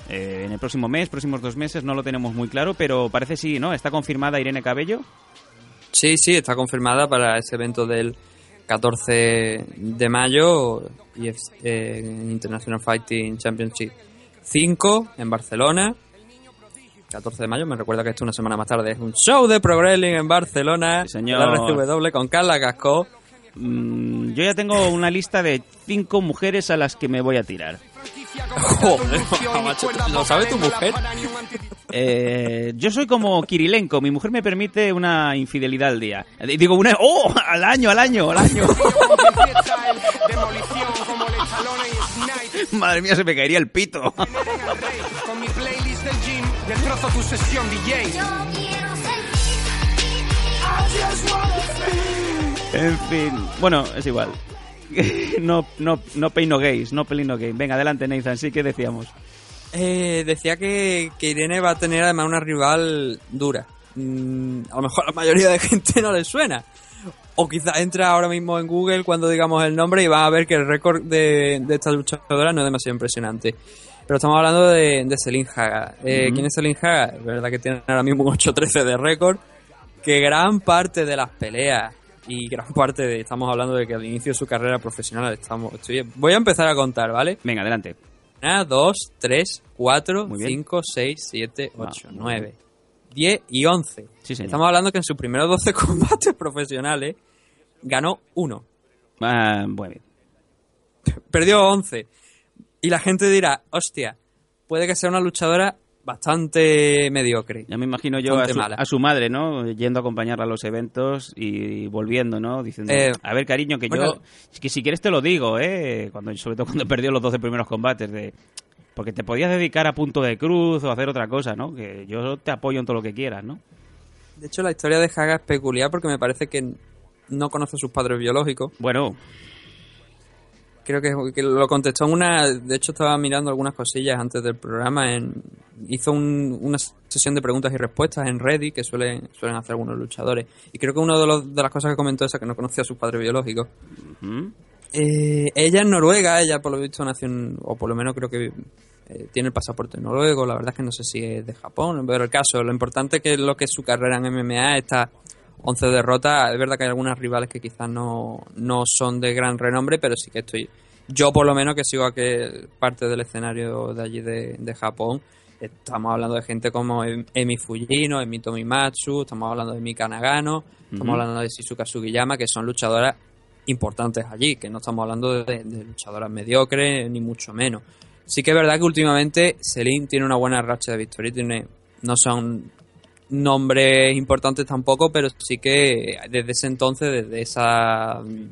eh, en el próximo mes, próximos dos meses, no lo tenemos muy claro, pero parece sí, ¿no? Está confirmada Irene Cabello. Sí, sí, está confirmada para ese evento del 14 de mayo y eh, International Fighting Championship 5 en Barcelona. 14 de mayo, me recuerda que esto una semana más tarde es un show de Pro Wrestling en Barcelona. señor. La RCW con Carla Casco. Mm, yo ya tengo una lista de cinco mujeres a las que me voy a tirar. Joder, ¿lo sabe tu mujer? Eh, yo soy como Kirilenko, mi mujer me permite una infidelidad al día. Digo, una... ¡Oh! Al año, al año, al año. Madre mía, se me caería el pito. En fin, bueno, es igual. No, no, no pain no gays, no pelín no gay. Venga, adelante, Nathan, sí que decíamos. Eh, decía que, que Irene va a tener además una rival dura. Mm, a lo mejor a la mayoría de gente no le suena. O quizás entra ahora mismo en Google cuando digamos el nombre y va a ver que el récord de, de esta luchadora no es demasiado impresionante. Pero estamos hablando de, de Celine Haga. Eh. ¿Quién es Celine Haga? Es verdad que tiene ahora mismo un 8-13 de récord. Que gran parte de las peleas y gran parte de. Estamos hablando de que al inicio de su carrera profesional estamos. estoy- voy a empezar a contar, ¿vale? Venga, adelante. 1, 2, 3, 4, Muy bien. 5, 6, 7, 8, Ah, muy 9, 10 y 11. Sí, señor. Estamos hablando que en sus primeros 12 combates profesionales ganó uno. Ah, bueno. Perdió 11. Y la gente dirá, hostia, puede que sea una luchadora bastante mediocre. Ya me imagino yo a su, mala. a su madre, ¿no? Yendo a acompañarla a los eventos y volviendo, ¿no? Diciendo, Eh, a ver, cariño, que bueno. yo... que si quieres te lo digo, ¿eh? Cuando, sobre todo cuando perdió los 12 primeros combates de... Porque te podías dedicar a punto de cruz o hacer otra cosa, ¿no? Que yo te apoyo en todo lo que quieras, ¿no? De hecho, la historia de Haga es peculiar porque me parece que no conoce a sus padres biológicos. Bueno. Creo que, que lo contestó en una. De hecho, estaba mirando algunas cosillas antes del programa. En, hizo un- una sesión de preguntas y respuestas en Reddit que suelen, suelen hacer algunos luchadores. Y creo que una de, los- de las cosas que comentó es que no conocía a su padre biológico. Eh, ella es noruega, ella por lo visto nació en- o por lo menos creo que eh, tiene el pasaporte noruego, la verdad es que no sé si es de Japón, pero el caso, lo importante que es lo que es su carrera en MMA está 11 derrotas, es verdad que hay algunas rivales que quizás no, no son de gran renombre, pero sí que estoy, yo por lo menos que sigo a que parte del escenario de allí de, de Japón, estamos hablando de gente como Em- Emi Fujino, Emi Tomimatsu, estamos hablando de Mika Nagano, estamos hablando de Shizuka Sugiyama, que son luchadoras importantes allí, que no estamos hablando de, de luchadoras mediocres, ni mucho menos. Sí que es verdad que últimamente Celine tiene una buena racha de victorias, tiene, no son nombres importantes tampoco, pero sí que desde ese entonces, desde esa mm,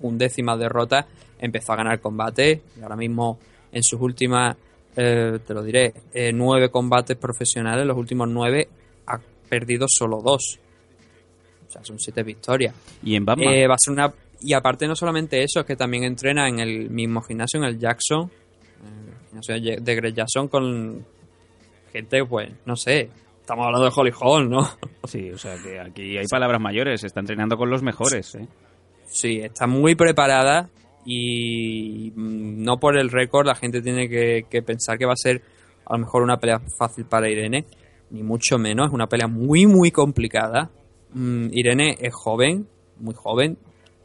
undécima derrota, empezó a ganar combate y ahora mismo en sus últimas, eh, te lo diré, eh, nueve combates profesionales, los últimos nueve ha perdido solo dos. O sea, son siete victorias. Y en Batman. Eh, va a ser una y aparte no solamente eso, es que también entrena en el mismo gimnasio, en el Jackson, en el gimnasio de de Greg Jackson con gente, pues, no sé, estamos hablando de Holly Hall, ¿no? Sí, o sea que aquí hay palabras mayores, se está entrenando con los mejores. ¿eh? Sí, está muy preparada y mm, no por el récord la gente tiene que, que pensar que va a ser a lo mejor una pelea fácil para Irene, ni mucho menos, es una pelea muy muy complicada. Mm, Irene es joven, muy joven,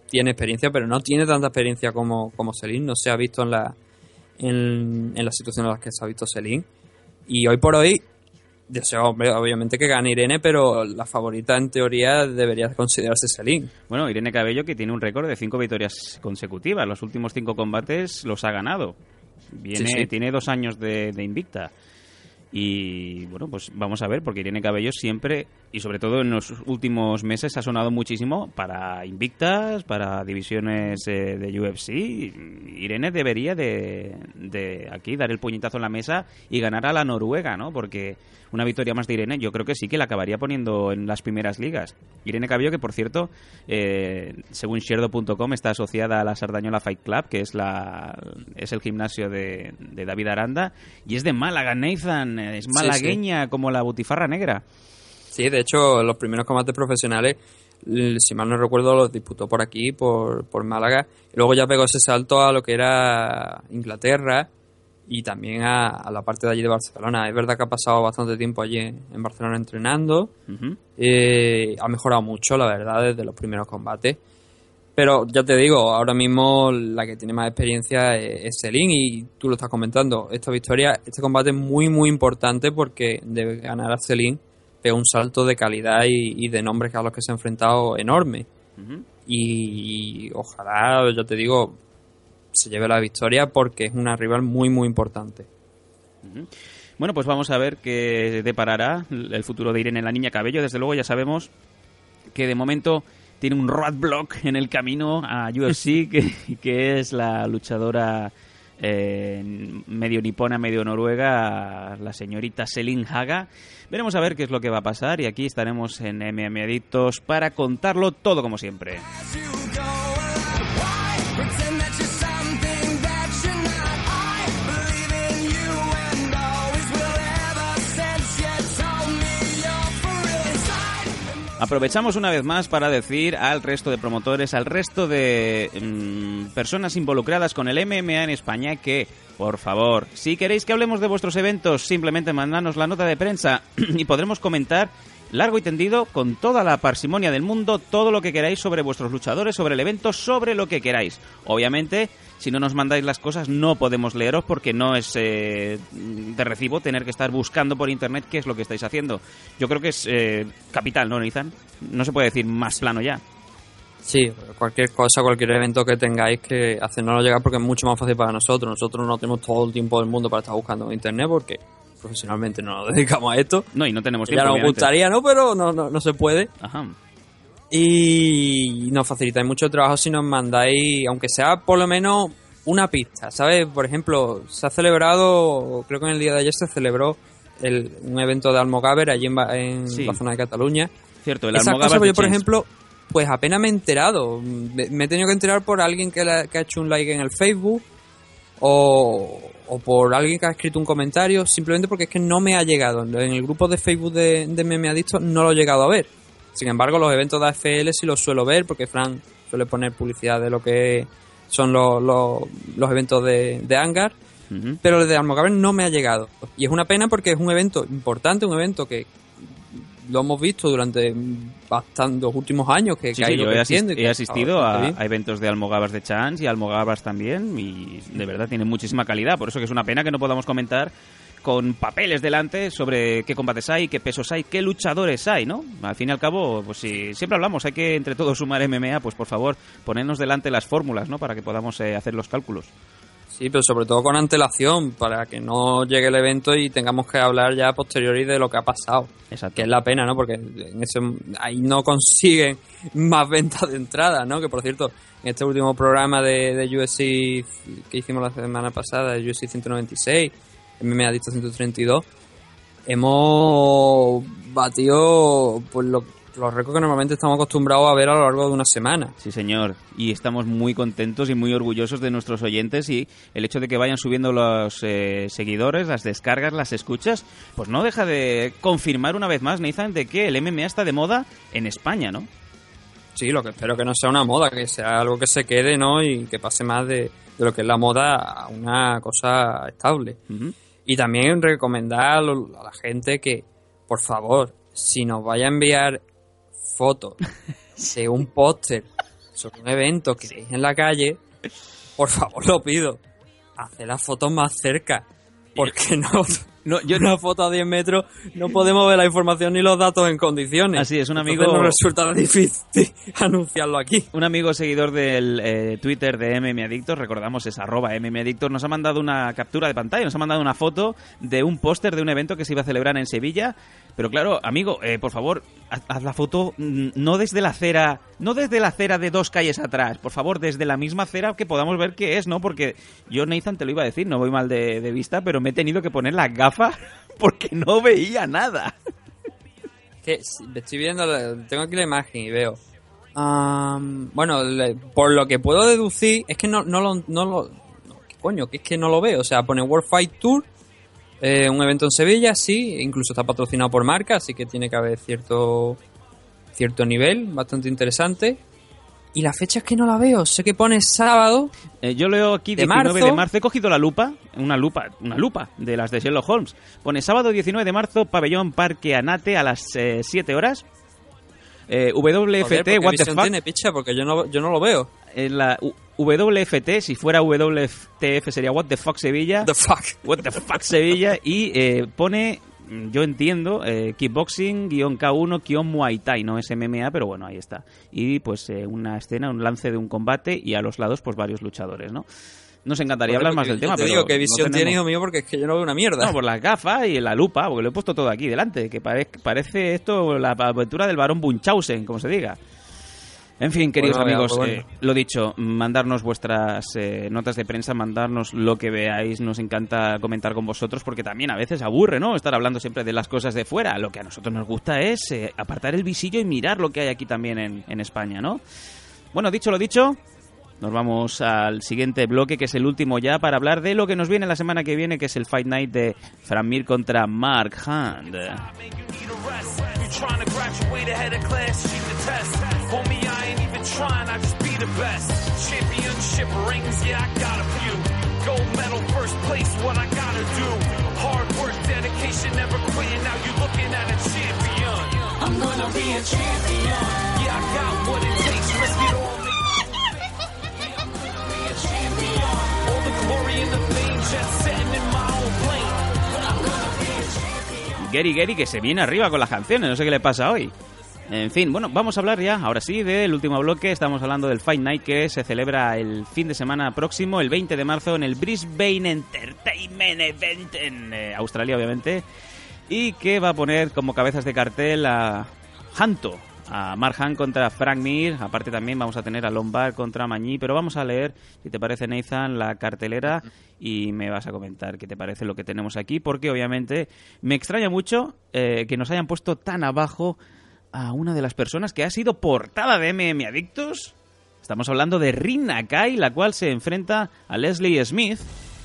tiene experiencia, pero no tiene tanta experiencia como, como Celine, no se ha visto en la, en, en la situación en la que se ha visto Celine. Y hoy por hoy, deseo obviamente que gane Irene, pero la favorita en teoría debería considerarse Celine. Bueno, Irene Cabello que tiene un récord de cinco victorias consecutivas. Los últimos cinco combates los ha ganado. Viene, Sí, sí. Tiene dos años de, de invicta. Y bueno, pues vamos a ver, porque Irene Cabello siempre, y sobre todo en los últimos meses, ha sonado muchísimo para invictas, para divisiones eh, de UFC. Irene debería de, de aquí dar el puñetazo en la mesa y ganar a la Noruega, ¿no? Porque una victoria más de Irene yo creo que sí que la acabaría poniendo en las primeras ligas. Irene Cabello, que por cierto, eh, según Sherdo.com, está asociada a la Sardañola Fight Club, que es, la, es el gimnasio de, de David Aranda, y es de Málaga, Nathan, es Sí, malagueña como la butifarra negra. Sí, de hecho, los primeros combates profesionales, si mal no recuerdo, los disputó por aquí, por, por Málaga. Y luego ya pegó ese salto a lo que era Inglaterra y también a, a la parte de allí de Barcelona. Es verdad que ha pasado bastante tiempo allí en, Barcelona entrenando. Eh, ha mejorado mucho, la verdad, desde los primeros combates. Pero ya te digo, ahora mismo la que tiene más experiencia es, Celine y tú lo estás comentando. Esta victoria, este combate es muy, muy importante porque de ganar a Celine pega un salto de calidad y, y de nombres a los que se ha enfrentado enorme. Y, y ojalá, ya te digo, se lleve la victoria porque es una rival muy, muy importante. Bueno, pues vamos a ver qué deparará el futuro de Irene la Niña Cabello. Desde luego ya sabemos que de momento tiene un roadblock en el camino a UFC, que, que es la luchadora eh, medio nipona, medio noruega, la señorita Selin Haga. Veremos a ver qué es lo que va a pasar y aquí estaremos en MM Adictos para contarlo todo como siempre. Aprovechamos una vez más para decir al resto de promotores, al resto de mm, personas involucradas con el MMA en España que, por favor, si queréis que hablemos de vuestros eventos, simplemente mandadnos la nota de prensa y podremos comentar largo y tendido, con toda la parsimonia del mundo, todo lo que queráis sobre vuestros luchadores, sobre el evento, sobre lo que queráis. Obviamente, si no nos mandáis las cosas, no podemos leeros porque no es eh, de recibo tener que estar buscando por internet qué es lo que estáis haciendo. Yo creo que es eh, capital, ¿no, Nathan? No se puede decir más plano ya. Sí, cualquier cosa, cualquier evento que tengáis que hacernoslo llegar porque es mucho más fácil para nosotros. Nosotros no tenemos todo el tiempo del mundo para estar buscando en internet porque profesionalmente no nos dedicamos a esto. No, y no tenemos Ya tiempo. nos obviamente. gustaría, ¿no? Pero no, no, no se puede. Ajá. Y nos facilitáis mucho el trabajo si nos mandáis, aunque sea por lo menos una pista, ¿sabes? Por ejemplo, se ha celebrado, creo que en el día de ayer se celebró el, un evento de Almogáver allí en, Ba- en Sí. la zona de Cataluña. Cierto, el cosas, de yo, por ejemplo, pues apenas me he enterado. Me, me he tenido que enterar por alguien que, la- que ha hecho un like en el Facebook o, o por alguien que ha escrito un comentario, simplemente porque es que no me ha llegado. En el grupo de Facebook de, de Meme Adicto no lo he llegado a ver. Sin embargo, los eventos de AFL sí los suelo ver porque Fran suele poner publicidad de lo que son los, los, los eventos de, de Hangar. Pero el de Almogaver no me ha llegado. Y es una pena porque es un evento importante, un evento que lo hemos visto durante bastante, los últimos años que, Sí, que sí, yo he, asist- asistido a eventos de Almogabas de Chance y Almogabas también y de verdad tiene muchísima calidad, por eso que es una pena que no podamos comentar con papeles delante sobre qué combates hay, qué pesos hay, qué luchadores hay, ¿no? Al fin y al cabo, pues si siempre hablamos, hay que entre todos sumar MMA, pues por favor, ponernos delante las fórmulas, ¿no? Para que podamos eh, hacer los cálculos. Sí, pero sobre todo con antelación, para que no llegue el evento y tengamos que hablar ya a posteriori de lo que ha pasado. Que es la pena, ¿no? Porque en ese, ahí no consiguen más ventas de entrada, ¿no? Que por cierto, en este último programa de, de UFC que hicimos la semana pasada, de UFC 196, MMA Adicto 132, hemos batido pues lo- los récords que normalmente estamos acostumbrados a ver a lo largo de una semana. Sí, señor. Y estamos muy contentos y muy orgullosos de nuestros oyentes y el hecho de que vayan subiendo los eh, seguidores, las descargas, las escuchas, pues no deja de confirmar una vez más, Nathan, de que el MMA está de moda en España, ¿no? Sí, lo que espero que no sea una moda, que sea algo que se quede, ¿no? Y que pase más de, de lo que es la moda a una cosa estable. Y también recomendar a la gente que, por favor, si nos vaya a enviar fotos de un póster sobre un evento que veis en la calle, por favor lo pido, hacer las fotos más cerca. Porque no, no yo una foto a 10 metros no podemos ver la información ni los datos en condiciones. Así es, un Entonces amigo- nos resulta difícil anunciarlo aquí. Un amigo seguidor del eh, Twitter de MM Adictos, recordamos es arroba MM Adictos, nos ha mandado una captura de pantalla, nos ha mandado una foto de un póster de un evento que se iba a celebrar en Sevilla. Pero claro, amigo, eh, por favor, haz, haz la foto mm, no desde la acera, no desde la acera de dos calles atrás, por favor, desde la misma acera que podamos ver qué es, ¿no? Porque yo, Nathan, te lo iba a decir, no voy mal de, vista, pero me he tenido que poner las gafas porque no veía nada. Que estoy viendo, tengo aquí la imagen y veo. Am, bueno, le- por lo que puedo deducir, es que no, no lo. No lo no, ¿qué coño, que es que no lo veo. O sea, pone World Fight Tour, eh, un evento en Sevilla, sí, incluso está patrocinado por marca, así que tiene que haber cierto cierto nivel, bastante interesante. Y la fecha es que no la veo, sé que pone sábado. Eh, yo leo aquí de 19 marzo. de marzo. He cogido la lupa, una lupa, una lupa de las de Sherlock Holmes. Pone sábado 19 de marzo, pabellón Parque Anate a las eh, 7 horas. Eh, Joder, WFT, ¿por qué what the visión fuck. tiene picha? Porque yo no, yo no lo veo. En la WFT, si fuera WTF sería What the fuck Sevilla. The fuck. What the fuck Sevilla. Y eh, pone, mm, yo entiendo, eh, kickboxing, guion K1, guion Muay Thai. No es MMA, pero bueno, ahí está. Y pues eh, una escena, un lance de un combate y a los lados pues varios luchadores, ¿no? Nos encantaría hablar más del yo tema, te pero digo, ¿qué no visión tenemos. tiene, hijo mío? Porque es que yo no veo una mierda. No, por las gafas y la lupa, porque lo he puesto todo aquí delante, que pare- parece esto la aventura del varón Bunchausen, como se diga. En fin, queridos Bueno, amigos, bueno. eh, lo dicho, mandarnos vuestras eh, notas de prensa, mandarnos lo que veáis, nos encanta comentar con vosotros porque también a veces aburre, ¿no? Estar hablando siempre de las cosas de fuera. Lo que a nosotros nos gusta es eh, apartar el visillo y mirar lo que hay aquí también en, en España, ¿no? Bueno, dicho lo dicho, nos vamos al siguiente bloque, que es el último ya, para hablar de lo que nos viene la semana que viene, que es el Fight Night de Framir contra Mark Hunt. Trying I just be the best. Championship rings, yeah, I got a few. Gold medal, first place, what I gotta do. Hard work, dedication, never quitting. Now you looking at a champion. I'm gonna be a champion. Yeah, I got what it takes, risk it all. All the glory. Gary Gary que se viene arriba con las canciones, no sé qué le pasa hoy. En fin, bueno, vamos a hablar ya, ahora sí, del último bloque. Estamos hablando del Fight Night que se celebra el fin de semana próximo, el 20 de marzo, en el Brisbane Entertainment Event en eh, Australia, obviamente. Y que va a poner como cabezas de cartel a Hanto, a Mark Hunt contra Frank Mir. Aparte también vamos a tener a Lombard contra Mañí. Pero vamos a leer, si te parece, Nathan, la cartelera y me vas a comentar qué te parece lo que tenemos aquí. Porque obviamente me extraña mucho eh, que nos hayan puesto tan abajo a una de las personas que ha sido portada de MM Adictos. Estamos hablando de Rin Nakai, la cual se enfrenta a Leslie Smith,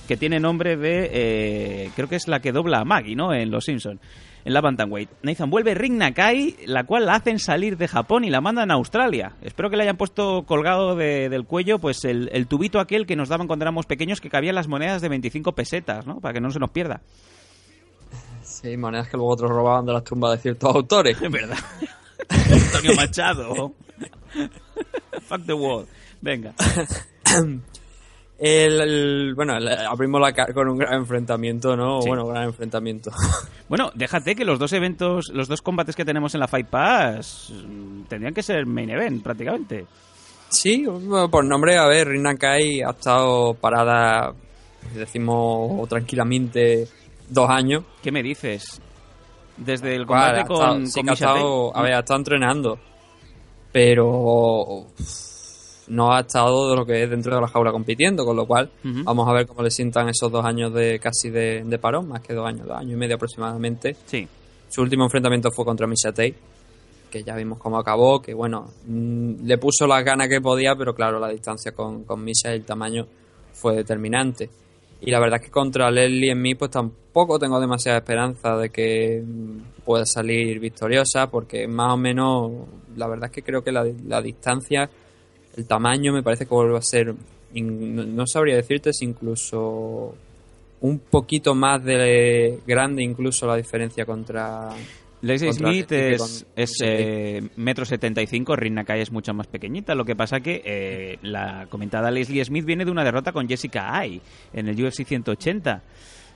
que tiene nombre de... eh, creo que es la que dobla a Maggie, ¿no? En Los Simpson en la Bantamweight. Nathan vuelve Rin Nakai, la cual la hacen salir de Japón y la mandan a Australia. Espero que le hayan puesto colgado de- del cuello pues el, el tubito aquel que nos daban cuando éramos pequeños que cabían las monedas de 25 pesetas, ¿no? Para que no se nos pierda. Sí, monedas que luego otros robaban de las tumbas de ciertos autores. Es verdad. Antonio Machado. Fuck the world. Venga. El, el- bueno, el- abrimos la cara con un gran enfrentamiento, ¿no? Sí. Bueno, gran enfrentamiento. Bueno, déjate que los dos eventos, los dos combates que tenemos en la Fight Pass mm, tendrían que ser main event prácticamente. Sí, por nombre, a ver, Rin Nakai ha estado parada, decimos tranquilamente, dos años. ¿Qué me dices? Desde el combate con, sí con estado- a ver, ha estado entrenando, pero no ha estado de lo que es dentro de la jaula compitiendo, con lo cual vamos a ver cómo le sientan esos dos años de casi de, de parón, más que dos años, dos años y medio aproximadamente. Sí. Su último enfrentamiento fue contra Misha Tate, que ya vimos cómo acabó, que bueno, mm, le puso las ganas que podía, pero claro, la distancia con, con Misha y el tamaño fue determinante. Y la verdad es que contra Leslie en mí, pues tampoco tengo demasiada esperanza de que mm, pueda salir victoriosa, porque más o menos, la verdad es que creo que la, la distancia, el tamaño, me parece que vuelve a ser, no sabría decirte si incluso un poquito más de grande, incluso la diferencia contra. Leslie contra Smith es, con- es eh, metro setenta y cinco, Rin Nakai es mucho más pequeñita. Lo que pasa que eh, la comentada Leslie Smith viene de una derrota con Jessica Ai en el UFC 180,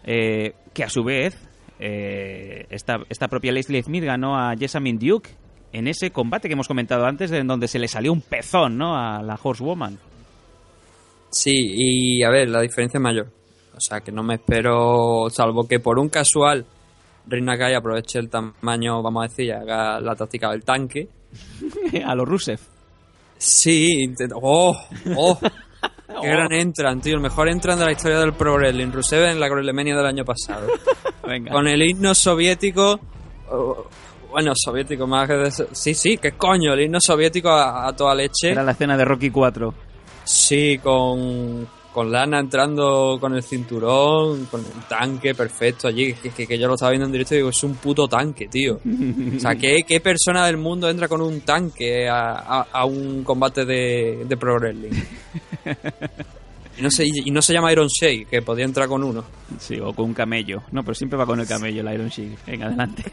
eh, que a su vez eh, esta, esta propia Leslie Smith ganó a Jessamine Duke en ese combate que hemos comentado antes, en donde se le salió un pezón, ¿no? A la Horsewoman. Sí, y a ver, la diferencia es mayor. O sea, que no me espero, salvo que por un casual Nakai aproveche el tamaño, vamos a decir, y haga la táctica del tanque. a los Rusev. Sí, intento- ¡Oh! ¡Oh! ¡Qué gran entran, tío! El mejor entran de la historia del Pro Wrestling. Rusev en la Wrestlemania del año pasado. Venga. Con el himno soviético... oh, bueno, soviético más que... de- sí, sí, ¿qué coño? El himno soviético a, a toda leche. Era la escena de Rocky 4. Sí, con, con Lana entrando con el cinturón, con el tanque perfecto allí. Que, que- yo lo estaba viendo en directo y digo, es un puto tanque, tío. O sea, ¿qué, persona del mundo entra con un tanque a, un combate de, de Pro Wrestling? Y no, se, y no se llama Iron Sheik, que podía entrar con uno. Sí, o con un camello. No, pero siempre va con el camello, el Iron Sheik. Venga, adelante.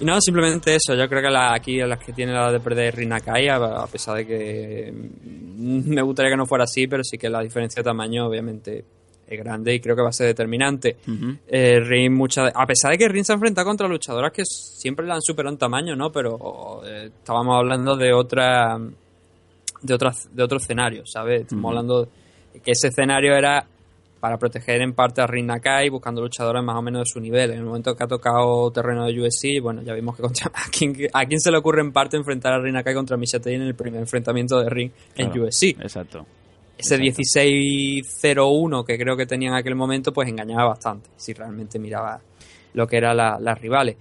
Y no, simplemente eso. Yo creo que la, aquí las que tiene la de perder Rinakai, a, a pesar de que mm, me gustaría que no fuera así, pero sí que la diferencia de tamaño obviamente es grande y creo que va a ser determinante. Eh, Rin, mucha, a pesar de que Rin se enfrenta contra luchadoras que siempre la han superado en tamaño, ¿no? Pero eh, estábamos hablando de otra de otra, de otro escenario, ¿sabes? Estamos hablando de que ese escenario era para proteger en parte a Rin Nakai, buscando luchadoras más o menos de su nivel. En el momento que ha tocado terreno de UFC, bueno, ya vimos que contra, a, quién, a quién se le ocurre en parte enfrentar a Rin Nakai contra Tate en el primer enfrentamiento de Ring en Claro, UFC. Exacto. Ese 16-0-1 que creo que tenía en aquel momento, pues engañaba bastante, si realmente miraba lo que eran la- las rivales.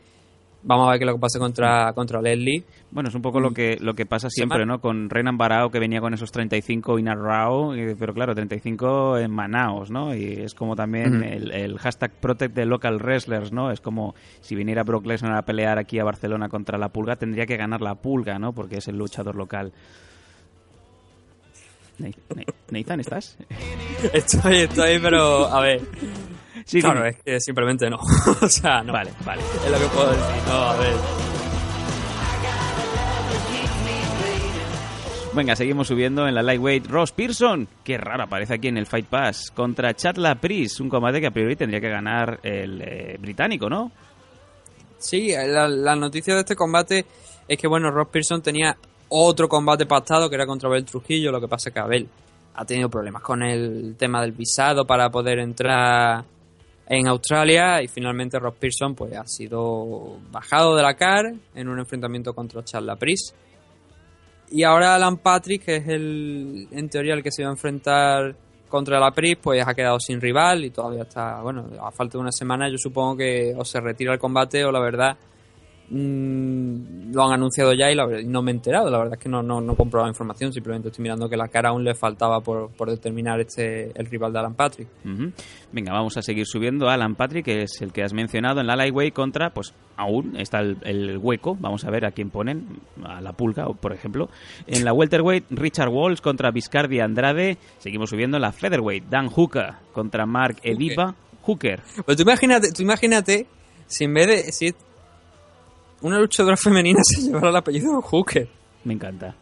Vamos a ver qué es lo que pasa contra, contra Leslie. Bueno, es un poco lo que lo que pasa siempre. ¿no? Con Renan Barao que venía con esos 35 in a row, y- pero claro, 35 en Manaos, ¿no? Y es como también el, el hashtag protect the local wrestlers, ¿no? Es como si viniera Brock Lesnar a pelear aquí a Barcelona contra la Pulga, tendría que ganar la Pulga, ¿no? Porque es el luchador local. Nathan, ¿estás? Estoy, estoy, pero a ver. Sí, claro, es que simplemente no. o sea, no. Vale, vale. Es lo que puedo decir. No, a ver. Venga, seguimos subiendo en la lightweight. Ross Pearson, qué raro aparece aquí en el Fight Pass, contra Chad Lapris, un combate que a priori tendría que ganar el eh, británico, ¿no? Sí, la, la noticia de este combate es que, bueno, Ross Pearson tenía otro combate pactado que era contra Abel Trujillo. Lo que pasa es que Abel ha tenido problemas con el tema del visado para poder entrar en Australia y finalmente Ross Pearson pues ha sido bajado de la CAR en un enfrentamiento contra Charles Lapris. Y ahora Alan Patrick, que es el, en teoría el que se iba a enfrentar contra la PRI, pues ha quedado sin rival y todavía está, bueno, a falta de una semana yo supongo que o se retira el combate o la verdad mm, lo han anunciado ya y, la verdad- y no me he enterado. La verdad es que no, no, no información, simplemente estoy mirando que la cara aún le faltaba por, por determinar este el rival de Alan Patrick. Venga, vamos a seguir subiendo. Alan Patrick, que es el que has mencionado en la Lightweight contra, pues aún está el, el hueco. Vamos a ver a quién ponen. A la pulga, por ejemplo. En la Welterweight, Richard Walsh contra Viscardi Andrade. Seguimos subiendo en la Featherweight. Dan Hooker contra Mark Edipa. Hooker. Pues tú imagínate, tú imagínate si en vez de si una luchadora femenina se llevara el apellido de Hooker. Me encanta.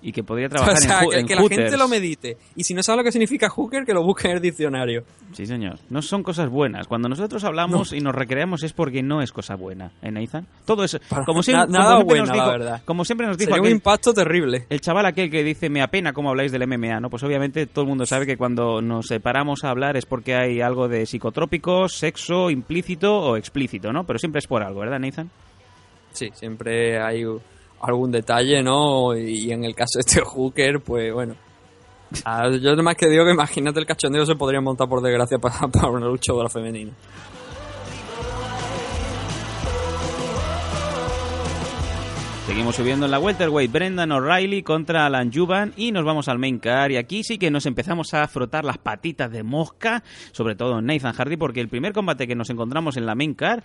Y que podría trabajar o sea, en, que, en que la gente lo medite. Y si no sabe lo que significa Hooker, que lo busque en el diccionario. Sí, señor. No son cosas buenas. Cuando nosotros hablamos y nos recreamos es porque no es cosa buena, ¿eh, Nathan? Todo es como nada como siempre buena, nos dijo, la verdad. Como siempre nos dijo un impacto terrible. El chaval aquel que dice, me apena cómo habláis del MMA, ¿no? Pues obviamente todo el mundo sabe que cuando nos separamos a hablar es porque hay algo de psicotrópicos, sexo, implícito o explícito, ¿no? Pero siempre es por algo, ¿verdad, Nathan? Sí, siempre hay algún detalle, ¿no? Y en el caso de este Hooker, pues bueno. Yo más que digo que imagínate el cachondeo se podría montar por desgracia para, para una luchadora femenina. Seguimos subiendo en la welterweight, Brendan O'Reilly contra Alan Juban y nos vamos al main car y aquí sí que nos empezamos a frotar las patitas de mosca, sobre todo Nathan Hardy, porque el primer combate que nos encontramos en la main car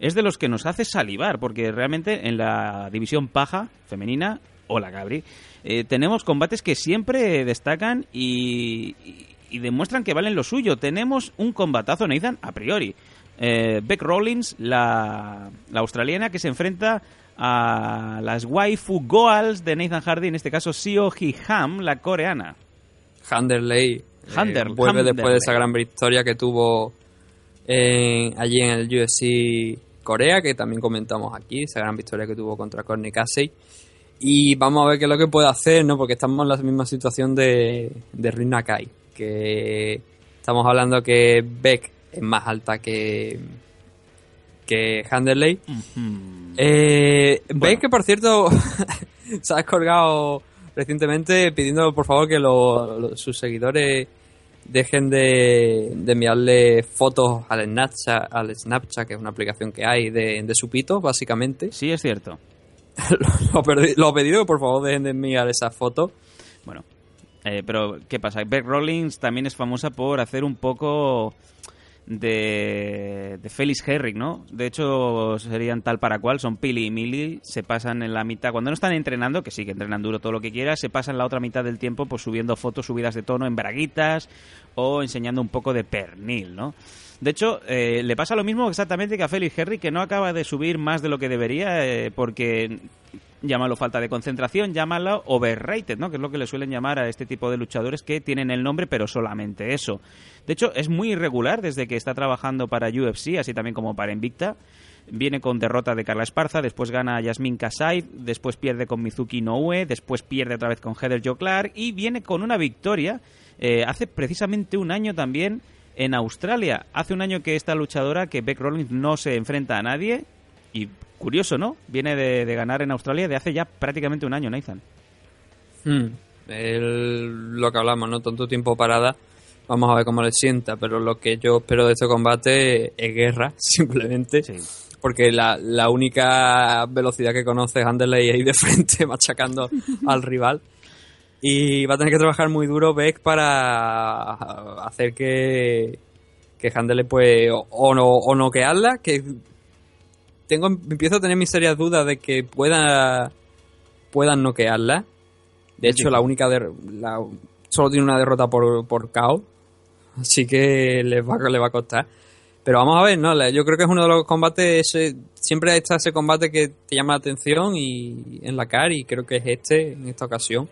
es de los que nos hace salivar, porque realmente en la división paja femenina, hola Gabri, eh, tenemos combates que siempre destacan y, y- y demuestran que valen lo suyo. Tenemos un combatazo, Nathan, a priori. Eh, Beck Rollins, la, la australiana, que se enfrenta a las waifu goals de Nathan Hardy, en este caso Seo Ham, la coreana. Handerley eh, Hander- vuelve después de esa gran victoria que tuvo eh, allí en el UFC Corea, que también comentamos aquí, esa gran victoria que tuvo contra Corny Casey. Y vamos a ver qué es lo que puede hacer, ¿no? Porque estamos en la misma situación de, de Rin Nakai, que estamos hablando que Beck es más alta que, que Handerley. Eh, Beck, que por cierto, se ha colgado recientemente pidiendo por favor que lo- lo- sus seguidores dejen de, de enviarle fotos al Snapchat, al Snapchat, que es una aplicación que hay de, de su pito, básicamente. Sí, es cierto. lo, lo he pedido por favor dejen de enviar esas fotos. Bueno, eh, pero ¿qué pasa? Beck Rollins también es famosa por hacer un poco de, de Felix Herrick, ¿no? De hecho, serían tal para cual, son Pili y Millie, se pasan en la mitad, cuando no están entrenando, que sí que entrenan duro todo lo que quieras, se pasan la otra mitad del tiempo pues subiendo fotos subidas de tono en braguitas o enseñando un poco de pernil, ¿no? De hecho, eh, le pasa lo mismo exactamente que a Felix Herrick, que no acaba de subir más de lo que debería, eh, porque llámalo falta de concentración, llámalo overrated, ¿no? Que es lo que le suelen llamar a este tipo de luchadores que tienen el nombre, pero solamente eso. De hecho, es muy irregular desde que está trabajando para UFC, así también como para Invicta. Viene con derrota de Carla Esparza, después gana a Yasmin Kasai, después pierde con Mizuki Noue, después pierde otra vez con Heather Joe Clark y viene con una victoria eh, hace precisamente un año también en Australia. Hace un año que esta luchadora, que Beck Rollins no se enfrenta a nadie y curioso, ¿no? Viene de, ganar en Australia de hace ya prácticamente un año, Nathan. Hmm. Lo que hablamos, ¿no? Tanto tiempo parada. Vamos a ver cómo le sienta, pero lo que yo espero de este combate es guerra, simplemente. Porque la, la única velocidad que conoce es Anderley ahí de frente, machacando al rival. Y va a tener que trabajar muy duro Beck para hacer que, que Handley pues o, o no o noquearla, que tengo empiezo a tener mis serias dudas de que pueda puedan noquearla. De hecho, la única la, solo tiene una derrota por, por KO, así que les va, le va a costar. Pero vamos a ver, ¿no? Yo creo que es uno de los combates, ese- siempre está ese combate que te llama la atención y en la cara y creo que es este en esta ocasión.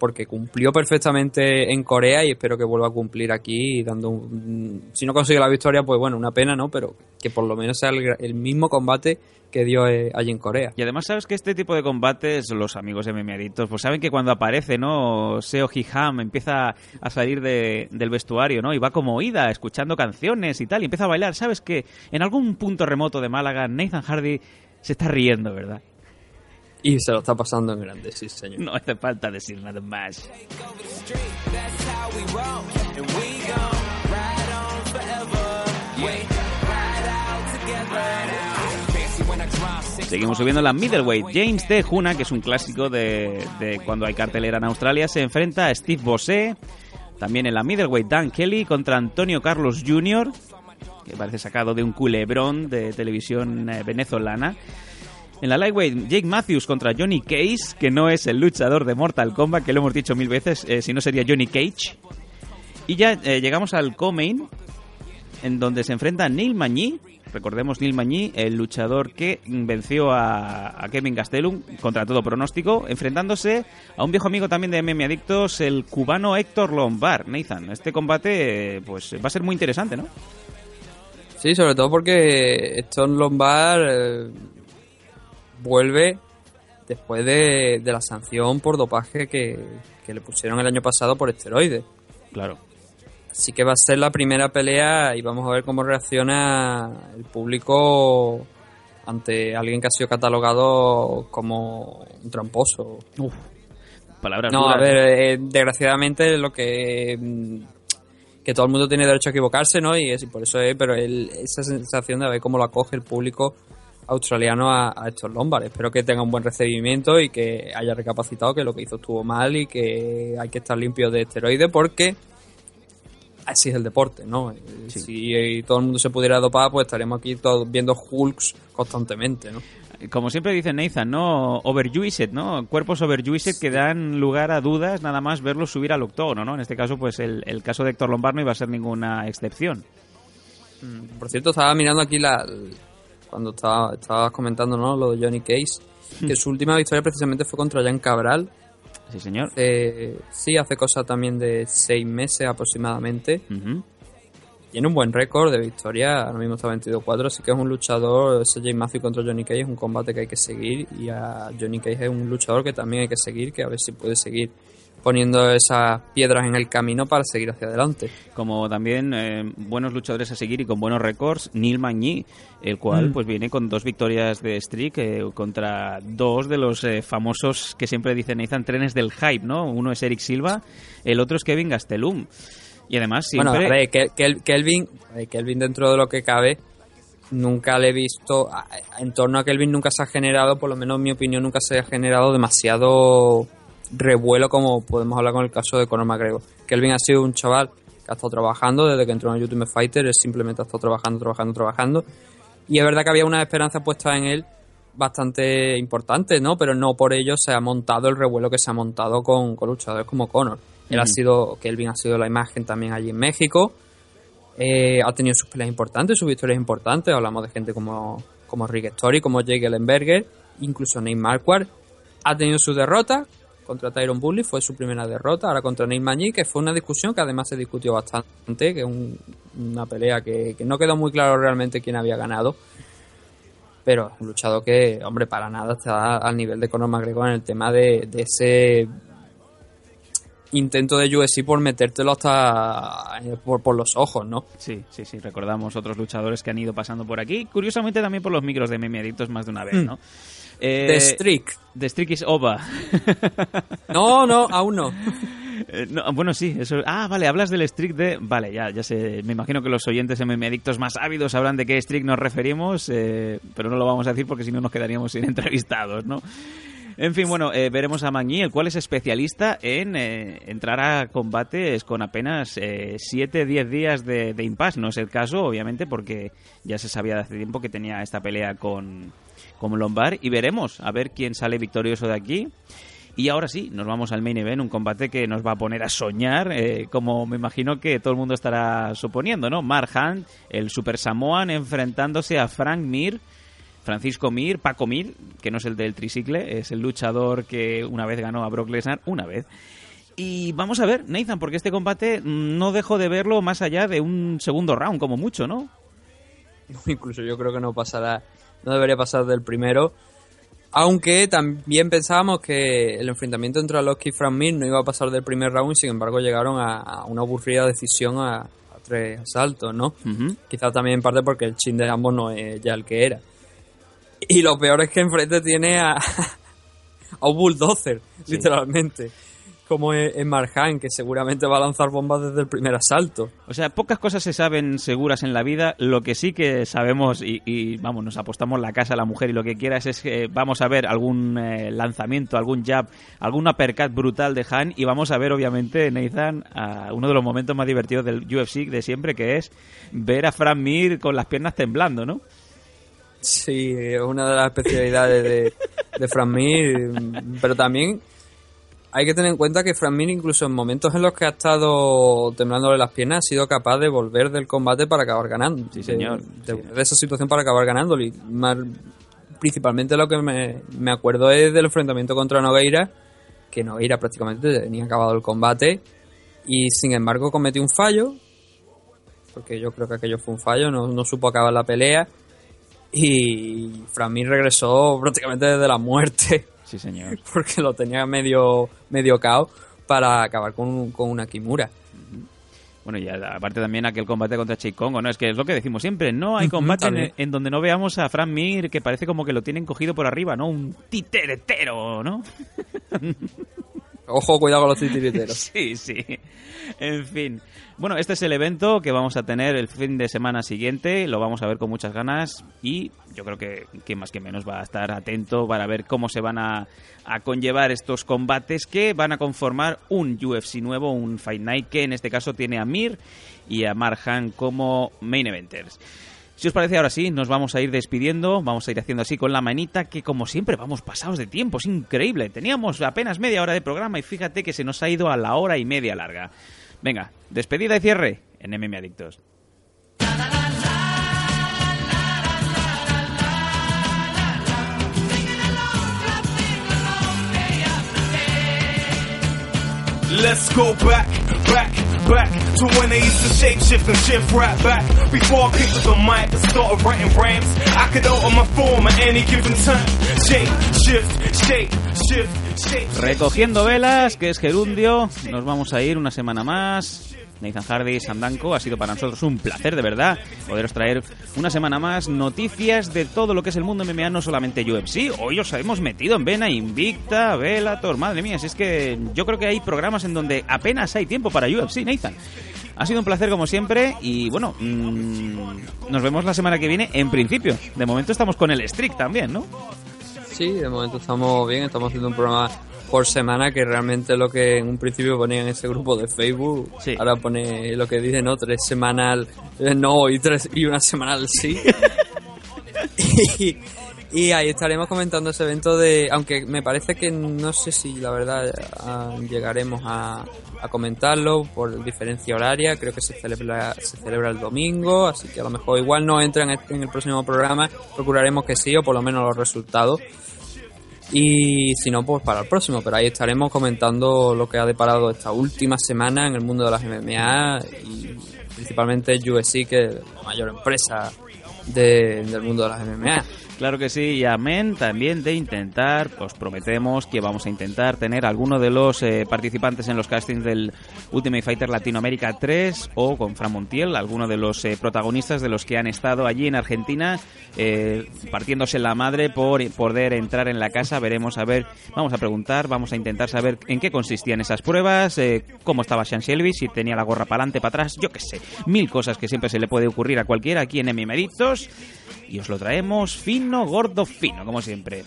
Porque cumplió perfectamente en Corea y espero que vuelva a cumplir aquí dando un, si no consigue la victoria, pues bueno, una pena, ¿no? Pero que por lo menos sea el, mismo combate que dio eh, allí en Corea. Y además sabes que este tipo de combates, los amigos de MMAdictos, pues saben que cuando aparece, ¿no? Seo Hiham empieza a salir de- del vestuario, ¿no? Y va como oída, escuchando canciones y tal, y empieza a bailar. Sabes que en algún punto remoto de Málaga, Nathan Hardy se está riendo, ¿verdad? Y se lo está pasando en grande, sí, señor. No hace falta decir nada más. Seguimos subiendo la middleweight. James de Juna, que es un clásico de, cuando hay cartelera en Australia, se enfrenta a Steve Bossé. También en la middleweight Dan Kelly contra Antonio Carlos Jr., que parece sacado de un culebrón de televisión eh, venezolana. En la lightweight, Jake Matthews contra Johnny Cage, que no es el luchador de Mortal Kombat, que lo hemos dicho mil veces, eh, si no sería Johnny Cage. Y ya eh, llegamos al co-main, en donde se enfrenta Neil Magny. Recordemos Neil Magny, el luchador que venció a, Kevin Gastelum contra todo pronóstico, enfrentándose a un viejo amigo también de MM Adictos, el cubano Héctor Lombard. Nathan, este combate pues va a ser muy interesante, ¿no? Sí, sobre todo porque Stone Lombard eh, vuelve después de, de la sanción por dopaje que, que le pusieron el año pasado por esteroides. Claro. Así que va a ser la primera pelea y vamos a ver cómo reacciona el público ante alguien que ha sido catalogado como un tramposo. Palabras No, a duras. ver, eh, desgraciadamente lo que mm, que todo el mundo tiene derecho a equivocarse, ¿no? Y es, y por eso es, pero el- esa sensación de ver cómo lo acoge el público australiano a, a estos Lombard. Espero que tenga un buen recibimiento y que haya recapacitado que lo que hizo estuvo mal y que hay que estar limpio de esteroides porque así es el deporte, ¿no? Eh, Si eh, todo el mundo se pudiera dopar, pues estaríamos aquí todos viendo Hulks constantemente, ¿no? Como siempre dice Nathan, ¿no? Overjuiced, ¿no? Cuerpos overjuiced que dan lugar a dudas nada más verlos subir al octógono, ¿no? En este caso, pues el, el caso de Héctor Lombard no iba a ser ninguna excepción. Mm, Por cierto, estaba mirando aquí la cuando estaba, estabas comentando ¿no? lo de Johnny Case, que su última victoria precisamente fue contra Jan Cabral. Sí, señor. Hace- sí, hace cosa también de seis meses aproximadamente. Tiene un buen récord de victoria, ahora mismo está 22-4, así que es un luchador, ese James Matthew contra Johnny Cage es un combate que hay que seguir y a Johnny Cage es un luchador que también hay que seguir, que a ver si puede seguir poniendo esas piedras en el camino para seguir hacia adelante. Como también eh, buenos luchadores a seguir y con buenos récords, Neil Magny, el cual Mm. pues viene con dos victorias de streak eh, contra dos de los eh, famosos que siempre dicen trenes del hype, ¿no? Uno es Eric Silva, el otro es Kevin Gastelum. Y además siempre... Bueno, a ver, Kelvin, Kelvin dentro de lo que cabe, nunca le he visto, en torno a Kelvin nunca se ha generado, por lo menos en mi opinión, nunca se ha generado demasiado revuelo como podemos hablar con el caso de Conor McGregor. Kelvin ha sido un chaval que ha estado trabajando desde que entró en el Ultimate Fighter, él simplemente ha estado trabajando, trabajando, trabajando. Y es verdad que había una esperanza puesta en él bastante importante, ¿no? Pero no por ello se ha montado el revuelo que se ha montado con, con luchadores como Conor. Él ha sido, Kelvin ha sido la imagen también allí en México. Eh, ha tenido sus peleas importantes, sus victorias importantes. Hablamos de gente como, como Rick Story, como Jake Ellenberger, incluso Nate Marquardt. Ha tenido su derrota contra Tyron Bully, fue su primera derrota. Ahora contra Nate Magny, que fue una discusión que además se discutió bastante, que es un- una pelea que, que no quedó muy claro realmente quién había ganado. Pero un luchador que, hombre, para nada está al nivel de Conor McGregor en el tema de, de ese intento de UFC por metértelo hasta eh, por, por los ojos, ¿no? Sí, sí, sí, recordamos otros luchadores que han ido pasando por aquí. Curiosamente también por los micros de Meme Adictos más de una vez, Mm. ¿No? Eh, The Streak. The Streak is over. No, no, aún no. Eh, no, bueno, sí, eso. Ah, vale, hablas del streak de. Vale, ya, ya sé. Me imagino que los oyentes MM adictos más ávidos sabrán de qué streak nos referimos, eh, pero no lo vamos a decir porque si no nos quedaríamos sin entrevistados, ¿no? En fin, bueno, eh, veremos a Magny, el cual es especialista en entrar a combates con apenas 7-10 días de, de impasse. No es el caso, obviamente, porque ya se sabía de hace tiempo que tenía esta pelea con, con Lombard. Y veremos a ver quién sale victorioso de aquí. Y ahora sí, nos vamos al main event, un combate que nos va a poner a soñar, eh, como me imagino que todo el mundo estará suponiendo, ¿no? Mark Hunt, el Super Samoan, enfrentándose a Frank Mir, Francisco Mir, Paco Mir, que no es el del tricicle, es el luchador que una vez ganó a Brock Lesnar, una vez. Y vamos a ver, Nathan, porque este combate no dejo de verlo más allá de un segundo round, como mucho, ¿no? Incluso yo creo que no pasará, no debería pasar del primero. Aunque también pensábamos que el enfrentamiento entre Alowski y Frank Mir no iba a pasar del primer round sin embargo llegaron a, a una aburrida decisión a, a tres asaltos, ¿no? Quizás también en parte porque el chin de ambos no es ya el que era. Y lo peor es que enfrente tiene a, a un bulldozer, literalmente. Como es, es Marjan, que seguramente va a lanzar bombas desde el primer asalto. O sea, pocas cosas se saben seguras en la vida. Lo que sí que sabemos, y, y, vamos, nos apostamos la casa a la mujer y lo que quieras, es que vamos a ver algún eh, lanzamiento, algún jab, algún uppercut brutal de Han. Y vamos a ver, obviamente, Nathan, a uno de los momentos más divertidos del UFC de siempre, que es ver a Frank Mir con las piernas temblando, ¿no? Sí, es una de las especialidades de, de Frank Mir, pero también hay que tener en cuenta que Frank Mir, incluso en momentos en los que ha estado temblándole las piernas, ha sido capaz de volver del combate para acabar ganando. Sí, señor. De, de, de esa situación para acabar. Y más, principalmente lo que me, me, acuerdo es del enfrentamiento contra Nogueira, que Nogueira prácticamente tenía acabado el combate y sin embargo cometió un fallo, porque yo creo que aquello fue un fallo, no, no supo acabar la pelea y Frank Mir regresó prácticamente desde la muerte. Sí, señor. Porque lo tenía medio, medio cao para acabar con, con una Kimura. Bueno, y aparte también aquel combate contra Chei Congo, ¿no? Es que es lo que decimos siempre, no hay combate en, en, donde no veamos a Frank Mir que parece como que lo tienen cogido por arriba, ¿no? Un titeretero, ¿no? Ojo, cuidado con los titiriteros. sí, sí. En fin. Bueno, este es el evento que vamos a tener el fin de semana siguiente. Lo vamos a ver con muchas ganas y yo creo que, más que menos va a estar atento para ver cómo se van a, a, conllevar estos combates que van a conformar un UFC nuevo, un Fight Night que en este caso tiene a Mir y a Marhan como main eventers. Si os parece, ahora sí, nos vamos a ir despidiendo, vamos a ir haciendo así con la manita, que como siempre vamos pasados de tiempo, es increíble. Teníamos apenas media hora de programa y fíjate que se nos ha ido a la hora y media larga. Venga, despedida y cierre en MM Adictos. Let's go back, back, back to when they used to shape shift and shift right back. Before I picked up the mic and started writing rhymes, I could alter my form at any given time. Shape, shift, shape, shift, shape. Recogiendo velas, que es gerundio, nos vamos a ir una semana más. Nathan Hardy, Sandanko, ha sido para nosotros un placer, de verdad, poderos traer una semana más noticias de todo lo que es el mundo MMA, no solamente UFC. Hoy os hemos metido en vena Invicta, Bellator, madre mía, si es que yo creo que hay programas en donde apenas hay tiempo para UFC, Nathan. Ha sido un placer como siempre y bueno, mmm, nos vemos la semana que viene en principio. De momento estamos con el Strict también, ¿no? Sí, de momento estamos bien, estamos haciendo un programa por semana, que realmente lo que en un principio ponía en ese grupo de Facebook, sí. ahora pone lo que dice, ¿no? Tres semanal no y tres y una semanal sí. y, y, ahí estaremos comentando ese evento de, aunque me parece que no sé si la verdad llegaremos a, a comentarlo por diferencia horaria, creo que se celebra, se celebra el domingo, así que a lo mejor igual no entra en en el próximo programa, procuraremos que sí, o por lo menos los resultados y si no, pues para el próximo. Pero ahí estaremos comentando lo que ha deparado esta última semana en el mundo de las MMA y principalmente USC, que es la mayor empresa de, del mundo de las MMA. Claro que sí, y amén también de intentar, os prometemos que vamos a intentar tener alguno de los eh, participantes en los castings del Ultimate Fighter Latinoamérica 3 o con Fran Montiel, alguno de los eh, protagonistas de los que han estado allí en Argentina eh, partiéndose la madre por poder entrar en la casa. Veremos a ver, vamos a preguntar, vamos a intentar saber en qué consistían esas pruebas, eh, cómo estaba Sean Shelby, si tenía la gorra para adelante, para atrás, yo qué sé, mil cosas que siempre se le puede ocurrir a cualquiera aquí en Mimeritos y os lo traemos fino, gordo, fino, como siempre.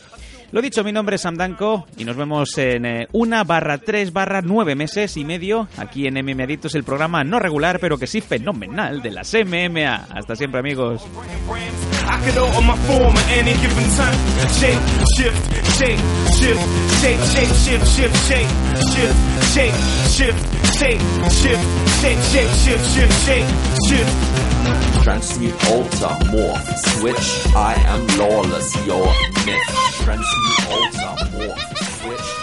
Lo dicho, mi nombre es Sam Danko y nos vemos en eh, una barra tres barra nueve meses y medio aquí en MM Adictos, el programa no regular pero que sí fenomenal de las MMA. Hasta siempre, amigos. Transmute, alter, morph, switch. I am lawless, your myth. Transmute, alter, morph, switch.